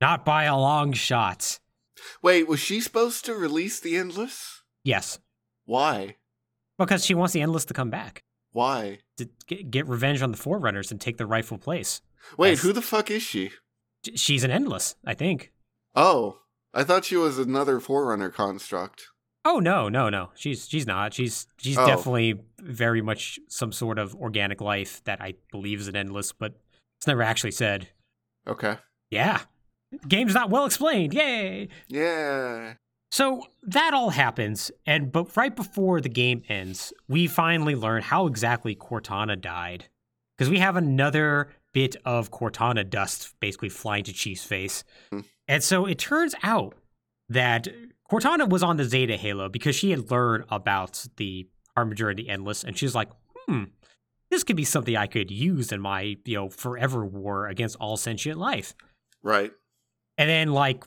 Not by a long shot. Wait, was she supposed to release the Endless? Yes, Why? because she wants the Endless to come back Why? to get, revenge on the Forerunners and take their rightful place. Wait, As- who the fuck is she? She's an Endless, I think. Oh, I thought she was another Forerunner construct. Oh no, no, no. She's she's not. She's she's Oh. definitely very much some sort of organic life that I believe is an endless, but it's never actually said. Okay. Yeah. Game's not well explained. Yay. Yeah. So that all happens, and but right before the game ends, we finally learn how exactly Cortana died. Because we have another bit of Cortana dust basically flying to Chief's face. Hmm. And so it turns out that Cortana was on the Zeta Halo because she had learned about the Harbinger and the Endless, and she was like, hmm, this could be something I could use in my, you know, forever war against all sentient life. Right. And then like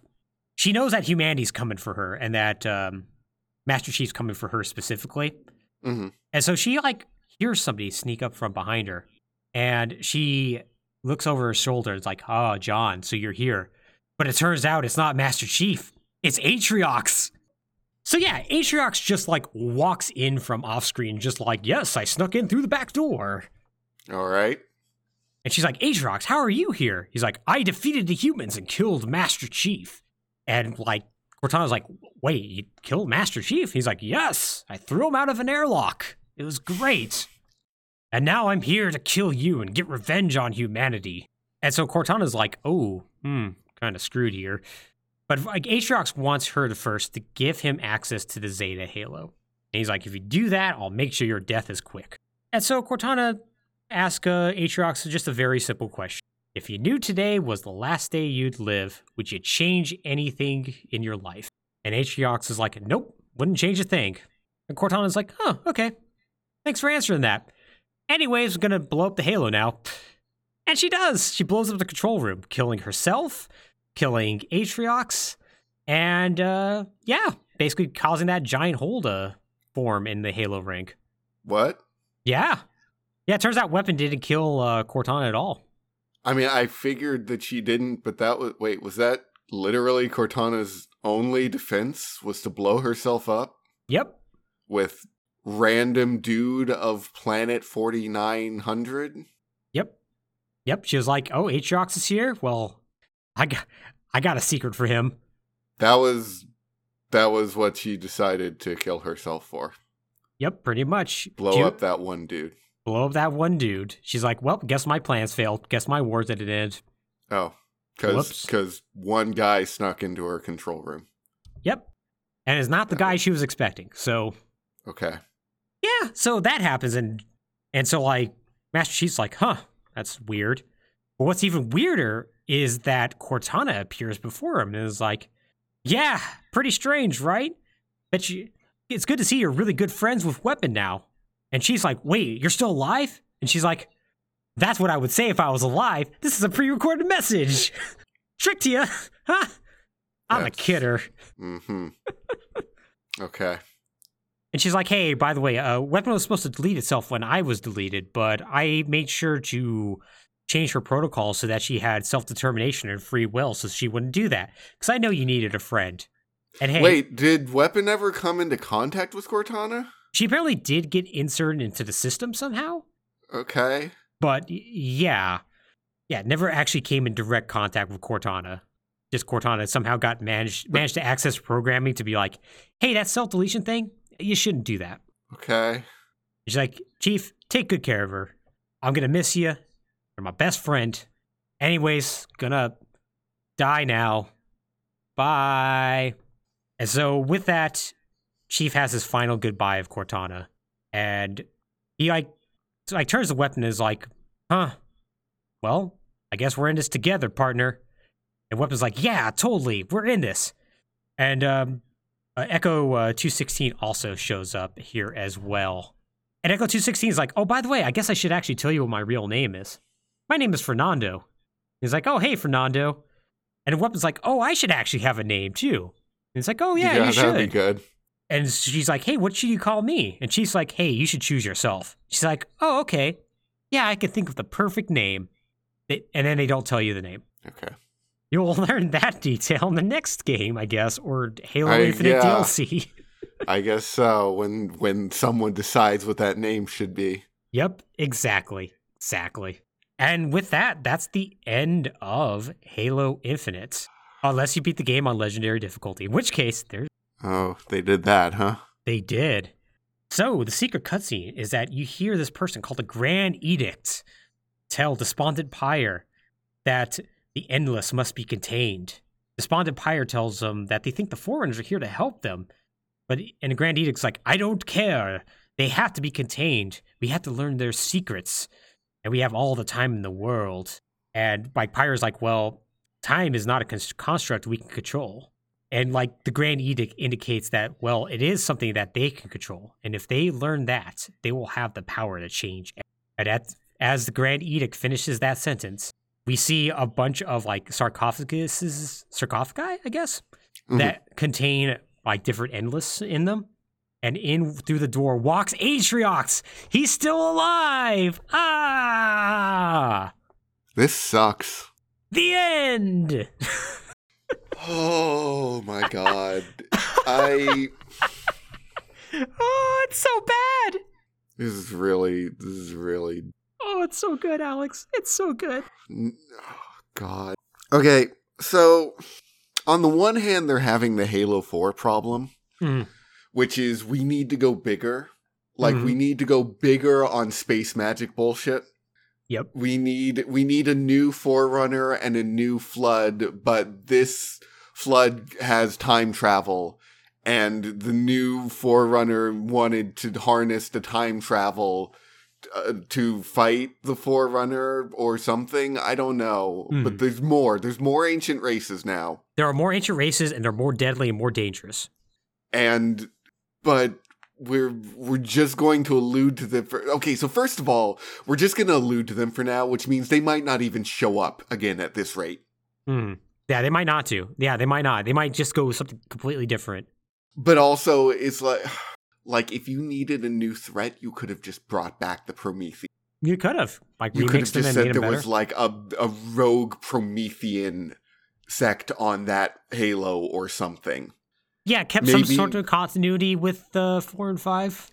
she knows that humanity's coming for her and that um, Master Chief's coming for her specifically. hmm And so she like hears somebody sneak up from behind her and she looks over her shoulder and is like, "Oh, John, so you're here." But it turns out it's not Master Chief. It's Atriox. So yeah, Atriox just like walks in from off screen just like, "Yes, I snuck in through the back door." All right. And she's like, Atriox, how are you here? He's like, I defeated the humans and killed Master Chief. And like, Cortana's like, wait, you killed Master Chief? He's like, yes, I threw him out of an airlock. It was great. And now I'm here to kill you and get revenge on humanity. And so Cortana's like, oh, hmm, kind of screwed here. But like, Atriox wants her to first to give him access to the Zeta Halo. And he's like, if you do that, I'll make sure your death is quick. And so Cortana asks uh, Atriox just a very simple question. If you knew today was the last day you'd live, would you change anything in your life? And Atriox is like, nope, wouldn't change a thing. And Cortana's like, oh, okay. Thanks for answering that. Anyways, we're gonna blow up the Halo now. And she does. She blows up the control room, killing herself, killing Atriox, and uh, yeah, basically causing that giant hole to form in the Halo ring. What? Yeah. Yeah, it turns out Weapon didn't kill uh, Cortana at all. I mean, I figured that she didn't, but that was wait, was that literally Cortana's only defense was to blow herself up Yep. with random dude of planet 4900? Yep. Yep. She was like, oh, Atriox is here? Well, I got, I got a secret for him. That was that was what she decided to kill herself for. Yep, pretty much. Blow up that one dude. Blow up that one dude. She's like, well, guess my plans failed. Guess my war's at an end. Oh, cuz cuz one guy snuck into her control room. Yep. And it's not the guy she was expecting. So, Okay. yeah. So that happens. And, and so, like, Master Chief's like, huh, that's weird. But what's even weirder is that Cortana appears before him and is like, yeah, pretty strange, right? Bet you it's good to see you're really good friends with Weapon now. And she's like, wait, you're still alive? And she's like, that's what I would say if I was alive. This is a pre-recorded message. (laughs) Tricked you, (laughs) huh? I'm a That's- kidder. Mhm. (laughs) okay. And she's like, hey, by the way, uh, Weapon was supposed to delete itself when I was deleted, but I made sure to change her protocol so that she had self determination and free will so she wouldn't do that. Because I know you needed a friend. And hey, Wait, did Weapon ever come into contact with Cortana? she apparently did get inserted into the system somehow. Okay. But yeah, yeah, never actually came in direct contact with Cortana. Just Cortana somehow got managed managed to access programming to be like, hey, that self deletion thing, you shouldn't do that. Okay. She's like, Chief, take good care of her. I'm gonna miss you. My best friend. Anyways, gonna die now. Bye. And so with that, Chief has his final goodbye of Cortana, and he like like turns the weapon and is like, huh. Well, I guess we're in this together, partner. And Weapon's like, yeah, totally, we're in this. And um, uh, Echo uh, 216 also shows up here as well. And Echo 216 is like, oh, by the way, I guess I should actually tell you what my real name is. My name is Fernando. He's like, oh, hey, Fernando. And Weapon's like, oh, I should actually have a name too. And it's like, oh, yeah, you that'd should. be good. And she's like, hey, what should you call me? And she's like, hey, you should choose yourself. She's like, oh, okay. Yeah, I can think of the perfect name. And then they don't tell you the name. Okay. You'll (laughs) learn that detail in the next game, I guess, or Halo I- Infinite yeah. DLC. (laughs) I guess so. When when someone decides what that name should be. Yep, exactly. Exactly. And with that, that's the end of Halo Infinite. Unless you beat the game on legendary difficulty, in which case, there's. Oh, they did that, huh? they did. So the secret cutscene is that you hear this person called the Grand Edict tell Despondent Pyre that the Endless must be contained. Despondent Pyre tells them that they think the Forerunners are here to help them, but and the Grand Edict's like, I don't care. They have to be contained. We have to learn their secrets, and we have all the time in the world. And like Pyre's like, well, time is not a cons- construct we can control. And like the Grand Edict indicates that, well, it is something that they can control. And if they learn that, they will have the power to change. And at, as the Grand Edict finishes that sentence, we see a bunch of like sarcophaguses, sarcophagi, I guess, Mhm. that contain like different endless in them. And in through the door walks Atriox. He's still alive. Ah, This sucks. the end. Oh my god. I (laughs) oh, it's so bad. this is really this is really Oh, it's so good, Alex. It's so good. Oh, God. Okay, so on the one hand, they're having the Halo 4 problem, Mm. Which is we need to go bigger. Like we Mhm. need to go bigger on space magic bullshit. Yep. We need we need a new Forerunner and a new Flood, but this Flood has time travel. And the new Forerunner wanted to harness the time travel uh, to fight the Forerunner or something. I don't know. Hmm. But there's more. There's more ancient races now. There are more ancient races, and they're more deadly and more dangerous. And but we're we're just going to allude to them for okay so first of all we're just going to allude to them for now which means they might not even show up again at this rate Hmm. Yeah, they might not to. Yeah, they might not. They might just go with something completely different. but also it's like (sighs) like if you needed a new threat you could have just brought back the prometheus You could have like you could have just said there better. was like a, a rogue promethean sect on that halo or something yeah, kept some sort of continuity with uh, four and five.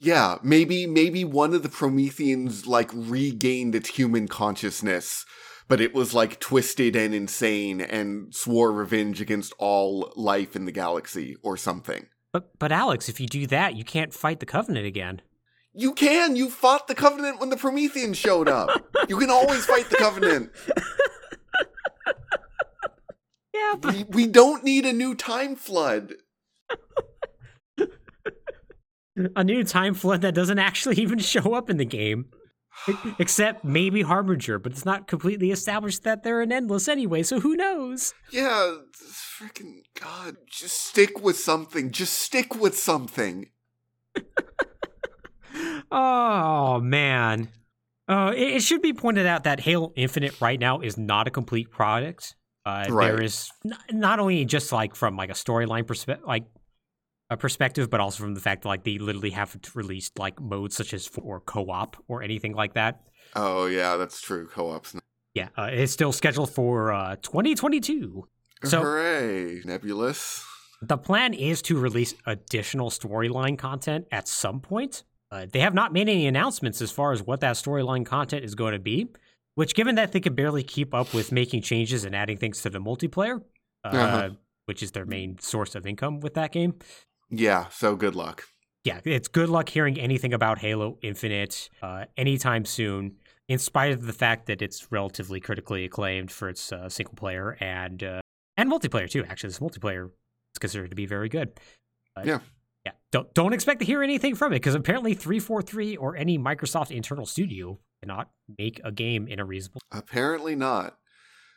yeah maybe maybe one of the prometheans like regained its human consciousness but it was like twisted and insane and swore revenge against all life in the galaxy or something But but Alex, if you do that, you can't fight the Covenant again. You can. You fought the Covenant when the Prometheans showed up. you can always fight the Covenant. (laughs) Yeah, but We, we don't need a new time flood. (laughs) a new time flood that doesn't actually even show up in the game. (sighs) Except maybe Harbinger, but it's not completely established that they're an endless anyway, so who knows? Yeah, freaking God. Just stick with something. Just stick with something. (laughs) Oh man. Uh, it, it should be pointed out that Halo Infinite right now is not a complete product. Uh, Right. There is n- not only just like from like a storyline perspective, like a perspective, but also from the fact that like they literally haven't released like modes such as for co-op or anything like that. Oh, yeah, that's true. Co ops. Yeah, uh, it's still scheduled for uh, 2022. So- Hooray. Nebulous. The plan is to release additional storyline content at some point. Uh, they have not made any announcements as far as what that storyline content is going to be, which, given that they can barely keep up with making changes and adding things to the multiplayer, uh, Uh-huh. which is their main source of income with that game, Yeah, so good luck. yeah, it's good luck hearing anything about Halo Infinite uh, anytime soon, in spite of the fact that it's relatively critically acclaimed for its uh, single player and uh, and multiplayer too. Actually, this multiplayer is considered to be very good. Yeah. Yeah. Don't don't expect to hear anything from it because apparently 343 or any Microsoft internal studio cannot make a game in a reasonable. Apparently not.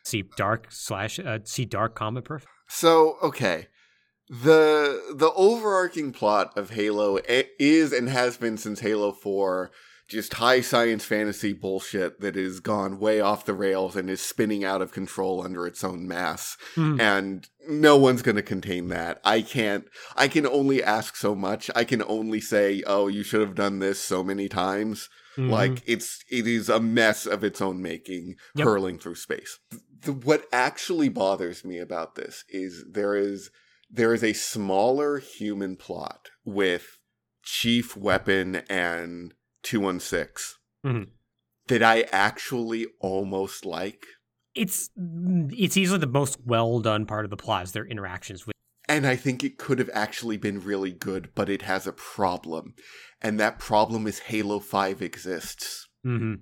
See dark slash uh, see dark comma perfect. So, okay. The the overarching plot of Halo is and has been since Halo 4 just high science fantasy bullshit that has gone way off the rails and is spinning out of control under its own mass. Mhm. And no one's going to contain that. I can't I can only ask so much. I can only say, "Oh, you should have done this so many times." Mhm. Like it's it is a mess of its own making, Yep. hurling through space. The, what actually bothers me about this is there is there is a smaller human plot with Chief Weapon and two one six Mhm. that I actually almost like, it's it's easily the most well done part of the plot is their interactions with. and I think it could have actually been really good, but it has a problem, and that problem is Halo Five exists. hmm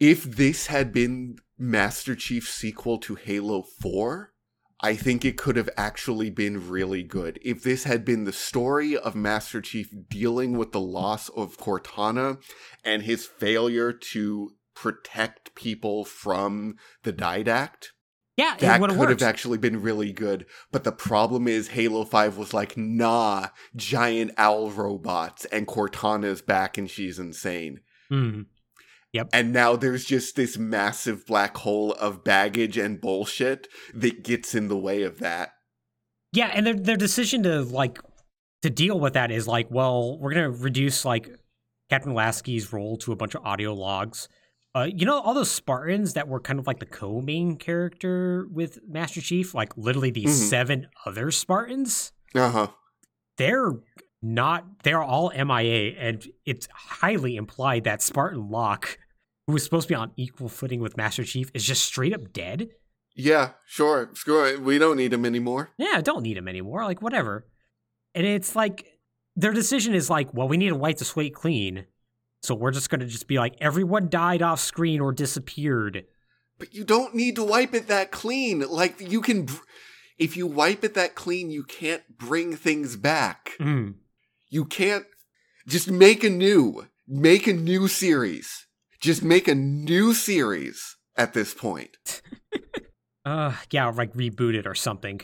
if this had been Master Chief's sequel to Halo 4, I think it could have actually been really good. If this had been the story of Master Chief dealing with the loss of Cortana and his failure to protect people from the Didact, Yeah, that would could have have actually been really good. But the problem is Halo 5 was like, nah, giant owl robots, and Cortana's back and she's insane. Hmm. Hmm And now there's just this massive black hole of baggage and bullshit that gets in the way of that. Yeah, and their their decision to like to deal with that is like, well, we're gonna reduce like Captain Lasky's role to a bunch of audio logs. Uh, you know, all those Spartans that were kind of like the co-main character with Master Chief, like literally these Mhm. seven other Spartans, Uh huh. they're not they're all MIA, and it's highly implied that Spartan Locke, who was supposed to be on equal footing with Master Chief, is just straight up dead. Yeah, sure. Screw it. We don't need him anymore. yeah, don't need him anymore. Like, whatever. And it's like, their decision is like, well, we need to wipe the slate clean. So we're just going to just be like, everyone died off screen or disappeared. But you don't need to wipe it that clean. Like, you can. Br- if you wipe it that clean, you can't bring things back. Mm. You can't. Just make a new. Make a new series. Just make a new series at this point. (laughs) Uh, yeah, like reboot it or something.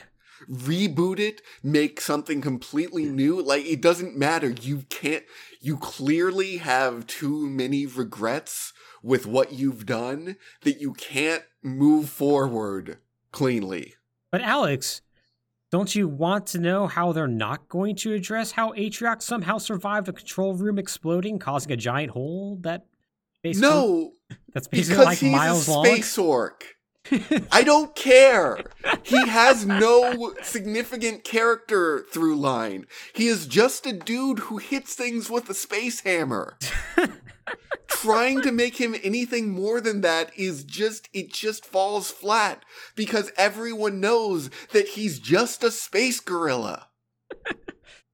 reboot it, make something completely new. Like it doesn't matter. You can't you clearly have too many regrets with what you've done that you can't move forward cleanly. But Alex, don't you want to know how they're not going to address how Atriox somehow survived a control room exploding, causing a giant hole that basically No, that's basically because like he's miles long? space orc. I don't care. He has (laughs) no significant character through line. He is just a dude who hits things with a space hammer. (laughs) Trying to make him anything more than that is just, it just falls flat because everyone knows that he's just a space gorilla.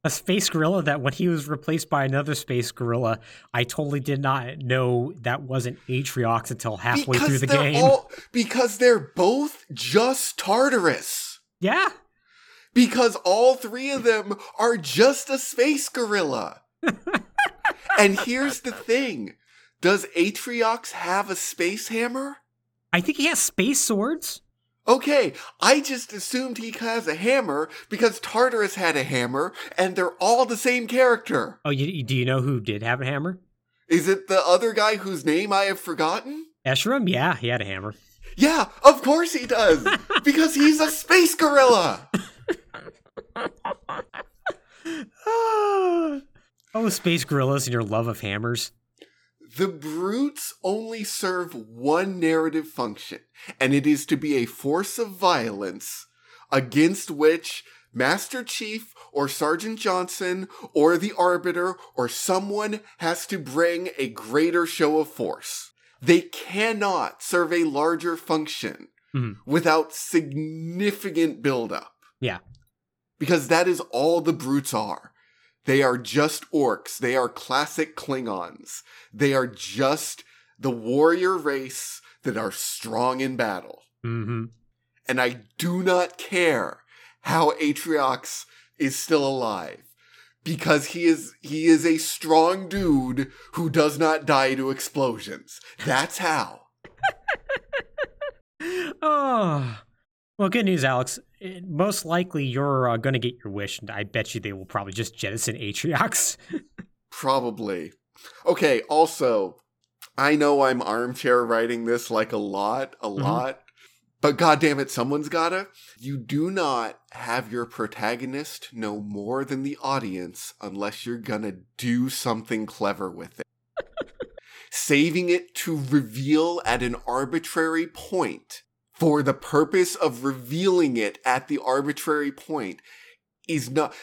a space gorilla that when he was replaced by another space gorilla, I totally did not know that wasn't Atriox until halfway through the game. all- because they're both just Tartarus. Yeah. because all three of them are just a space gorilla. (laughs) and here's the thing Does Atriox have a space hammer? I think he has space swords. Okay, I just assumed he has a hammer because Tartarus had a hammer and they're all the same character. Oh, you, do you know who did have a hammer? Is it the other guy whose name I have forgotten? Escharum? Yeah, he had a hammer. Yeah, of course he does! (laughs) because he's a space gorilla! (laughs) (laughs) (sighs) oh, space gorillas and your love of hammers. The brutes only serve one narrative function, and it is to be a force of violence against which Master Chief or Sergeant Johnson or the Arbiter or someone has to bring a greater show of force. They cannot serve a larger function Mhm. without significant buildup. Yeah. Because that is all the brutes are. They are just orcs. They are classic Klingons. They are just the warrior race that are strong in battle. hmm And I do not care how Atriox is still alive. Because he is he is a strong dude who does not die to explosions. That's how. oh, (laughs) well, good news, Alex. Most likely, you're uh, going to get your wish, and I bet you they will probably just jettison Atriox. Probably. Okay, also, I know I'm armchair writing this like a lot, a lot, but goddamn it, someone's gotta. You do not have your protagonist know more than the audience unless you're gonna do something clever with it. (laughs) Saving it to reveal at an arbitrary point for the purpose of revealing it at the arbitrary point is not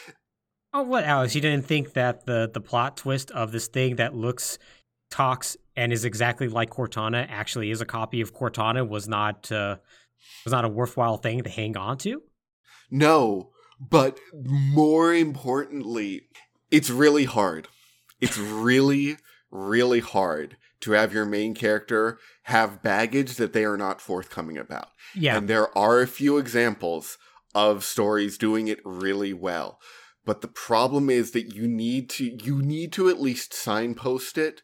oh, what, Alex? You didn't think that the the plot twist of this thing that looks, talks, and is exactly like Cortana actually is a copy of Cortana was not uh, was not a worthwhile thing to hang on to? No, but more importantly, it's really hard. It's really, really hard to have your main character have baggage that they are not forthcoming about. Yeah, And there are a few examples of stories doing it really well. But the problem is that you need to you need to at least signpost it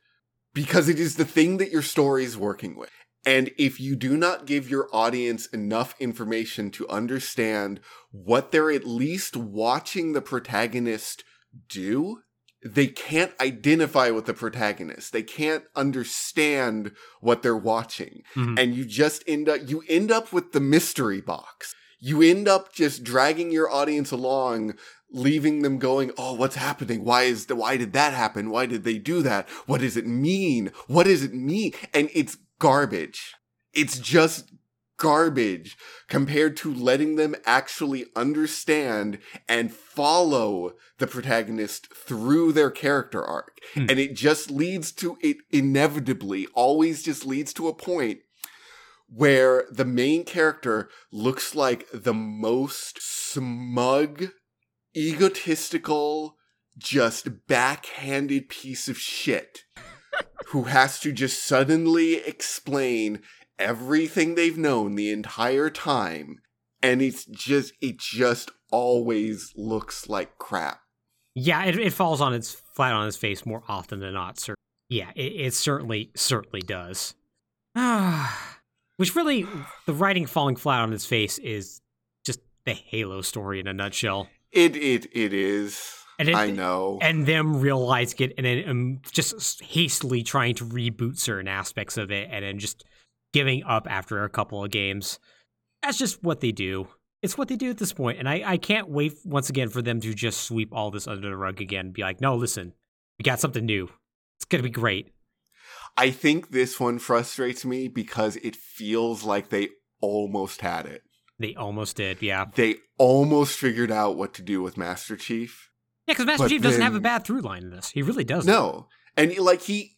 because it is the thing that your story is working with. And if you do not give your audience enough information to understand what they're at least watching the protagonist do, they can't identify with the protagonist. They can't understand what they're watching. Mhm. And you just end up you end up with the mystery box. You end up just dragging your audience along leaving them going, "Oh, what's happening? Why is the why did that happen? Why did they do that? What does it mean? What does it mean?" And it's garbage. It's just garbage compared to letting them actually understand and follow the protagonist through their character arc. Hmm. And it just leads to it inevitably always just leads to a point where the main character looks like the most smug, egotistical, just backhanded piece of shit who has to just suddenly explain everything they've known the entire time and it's just it just always looks like crap yeah, it, it falls on its flat on its face more often than not. Sir. Yeah, it, it certainly certainly does. (sighs) Which really, the writing falling flat on its face is just the Halo story in a nutshell. it it it is And it- i know and them realizing it and then um, just hastily trying to reboot certain aspects of it and then just giving up after a couple of games. That's just what they do. It's what they do at this point, and I, I can't wait once again for them to just sweep all this under the rug again and be like, no, listen, we got something new. It's gonna be great. i think this one frustrates me because it feels like they almost had it They almost did, yeah. they almost figured out what to do with master chief Yeah, because Master Chief doesn't have a bad through line in this. He really doesn't. No. And like he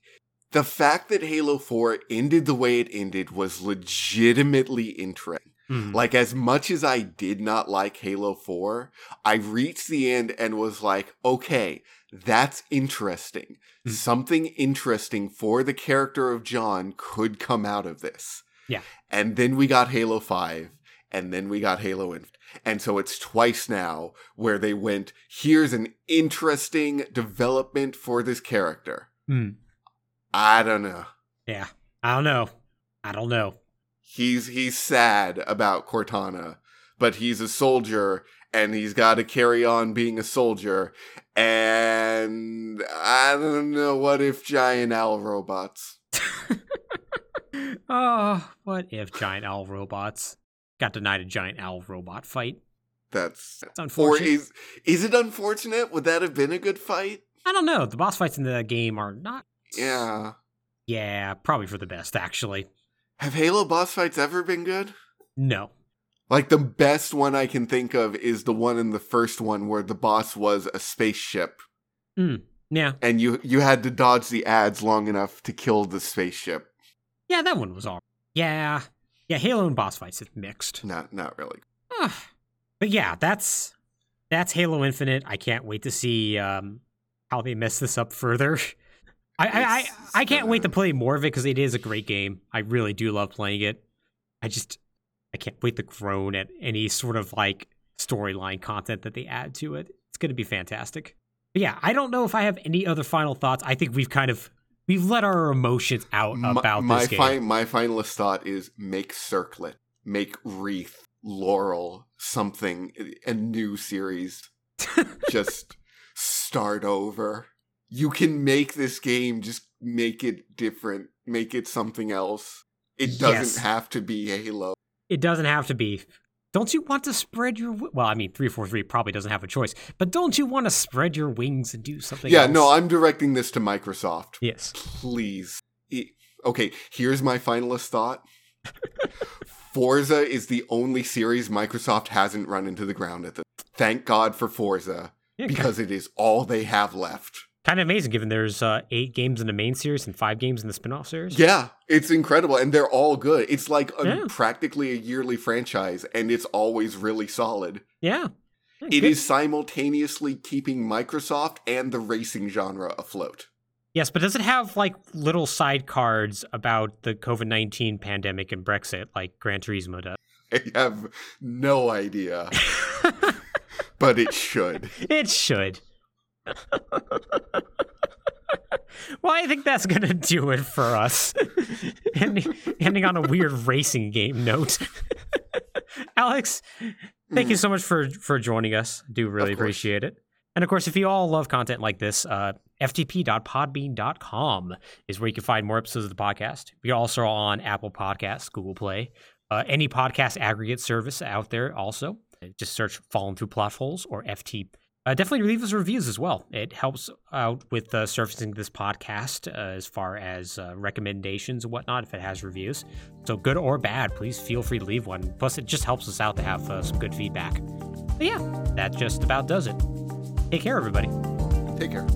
the fact that Halo 4 ended the way it ended was legitimately interesting. Mhm. Like as much as I did not like Halo 4, I reached the end and was like, okay, that's interesting. Mhm. Something interesting for the character of John could come out of this. Yeah. And then we got Halo 5 and then we got Halo Infinite. And so it's twice now where they went, here's an interesting development for this character. Hmm. I don't know. Yeah. I don't know. I don't know. He's he's sad about Cortana, but he's a soldier and he's got to carry on being a soldier. And I don't know what if giant owl robots. (laughs) oh, what if giant owl robots got denied a giant owl robot fight? That's or unfortunate. is is it unfortunate? Would that have been a good fight? I don't know. The boss fights in the game are not. Yeah. Yeah, probably for the best, actually. Have Halo boss fights ever been good? No. Like the best one I can think of is the one in the first one where the boss was a spaceship Yeah. and you you had to dodge the adds long enough to kill the spaceship. Yeah, that one was all. Yeah. Yeah, Halo and boss fights is mixed. Not not really. Ah. but yeah, that's that's Halo Infinite. I can't wait to see um, how they mess this up further. (laughs) I I, I, I can't wait to play more of it because it is a great game. I really do love playing it. I just I can't wait to groan at any sort of like storyline content that they add to it. It's going to be fantastic. But yeah, I don't know if I have any other final thoughts. I think we've kind of we've let our emotions out My- about my this game. fi- my finalist thought is make circlet. make Wreath, Laurel, something, a new series. (laughs) just start over. You can make this game, just make it different, make it something else. It doesn't Yes. have to be Halo. It doesn't have to be. Don't you want to spread your well? I mean, three four three probably doesn't have a choice, but don't you want to spread your wings and do something? Yeah, else? no, I'm directing this to Microsoft. yes. Please. It- okay, here's my finalist thought. (laughs) Forza is the only series Microsoft hasn't run into the ground at this. Thank God for Forza because it is all they have left. Kind of amazing given there's uh, eight games in the main series and five games in the spin-off series. Yeah, it's incredible and they're all good. It's like a, Yeah. practically a yearly franchise and it's always really solid. Yeah. It Good. is simultaneously keeping Microsoft and the racing genre afloat. Yes, but does it have like little side cards about the COVID nineteen pandemic and Brexit, like Gran Turismo does? (laughs) I have no idea, (laughs) but it should. it should. (laughs) well, I think that's gonna do it for us. ending, ending on a weird racing game note. (laughs) Alex, thank you so much for for joining us. Do really appreciate it. And of course, if you all love content like this, uh, ftp.podbean.com is where you can find more episodes of the podcast. We are also on Apple Podcasts, Google Play, uh, any podcast aggregate service out there. Also, just search "Falling Through Plot Holes" or FT. Uh, definitely leave us reviews as well. It helps out with uh, surfacing this podcast uh, as far as uh, recommendations and whatnot if it has reviews. So good or bad, please feel free to leave one. Plus, it just helps us out to have uh, some good feedback. But yeah, that just about does it. Take care, everybody. Take care.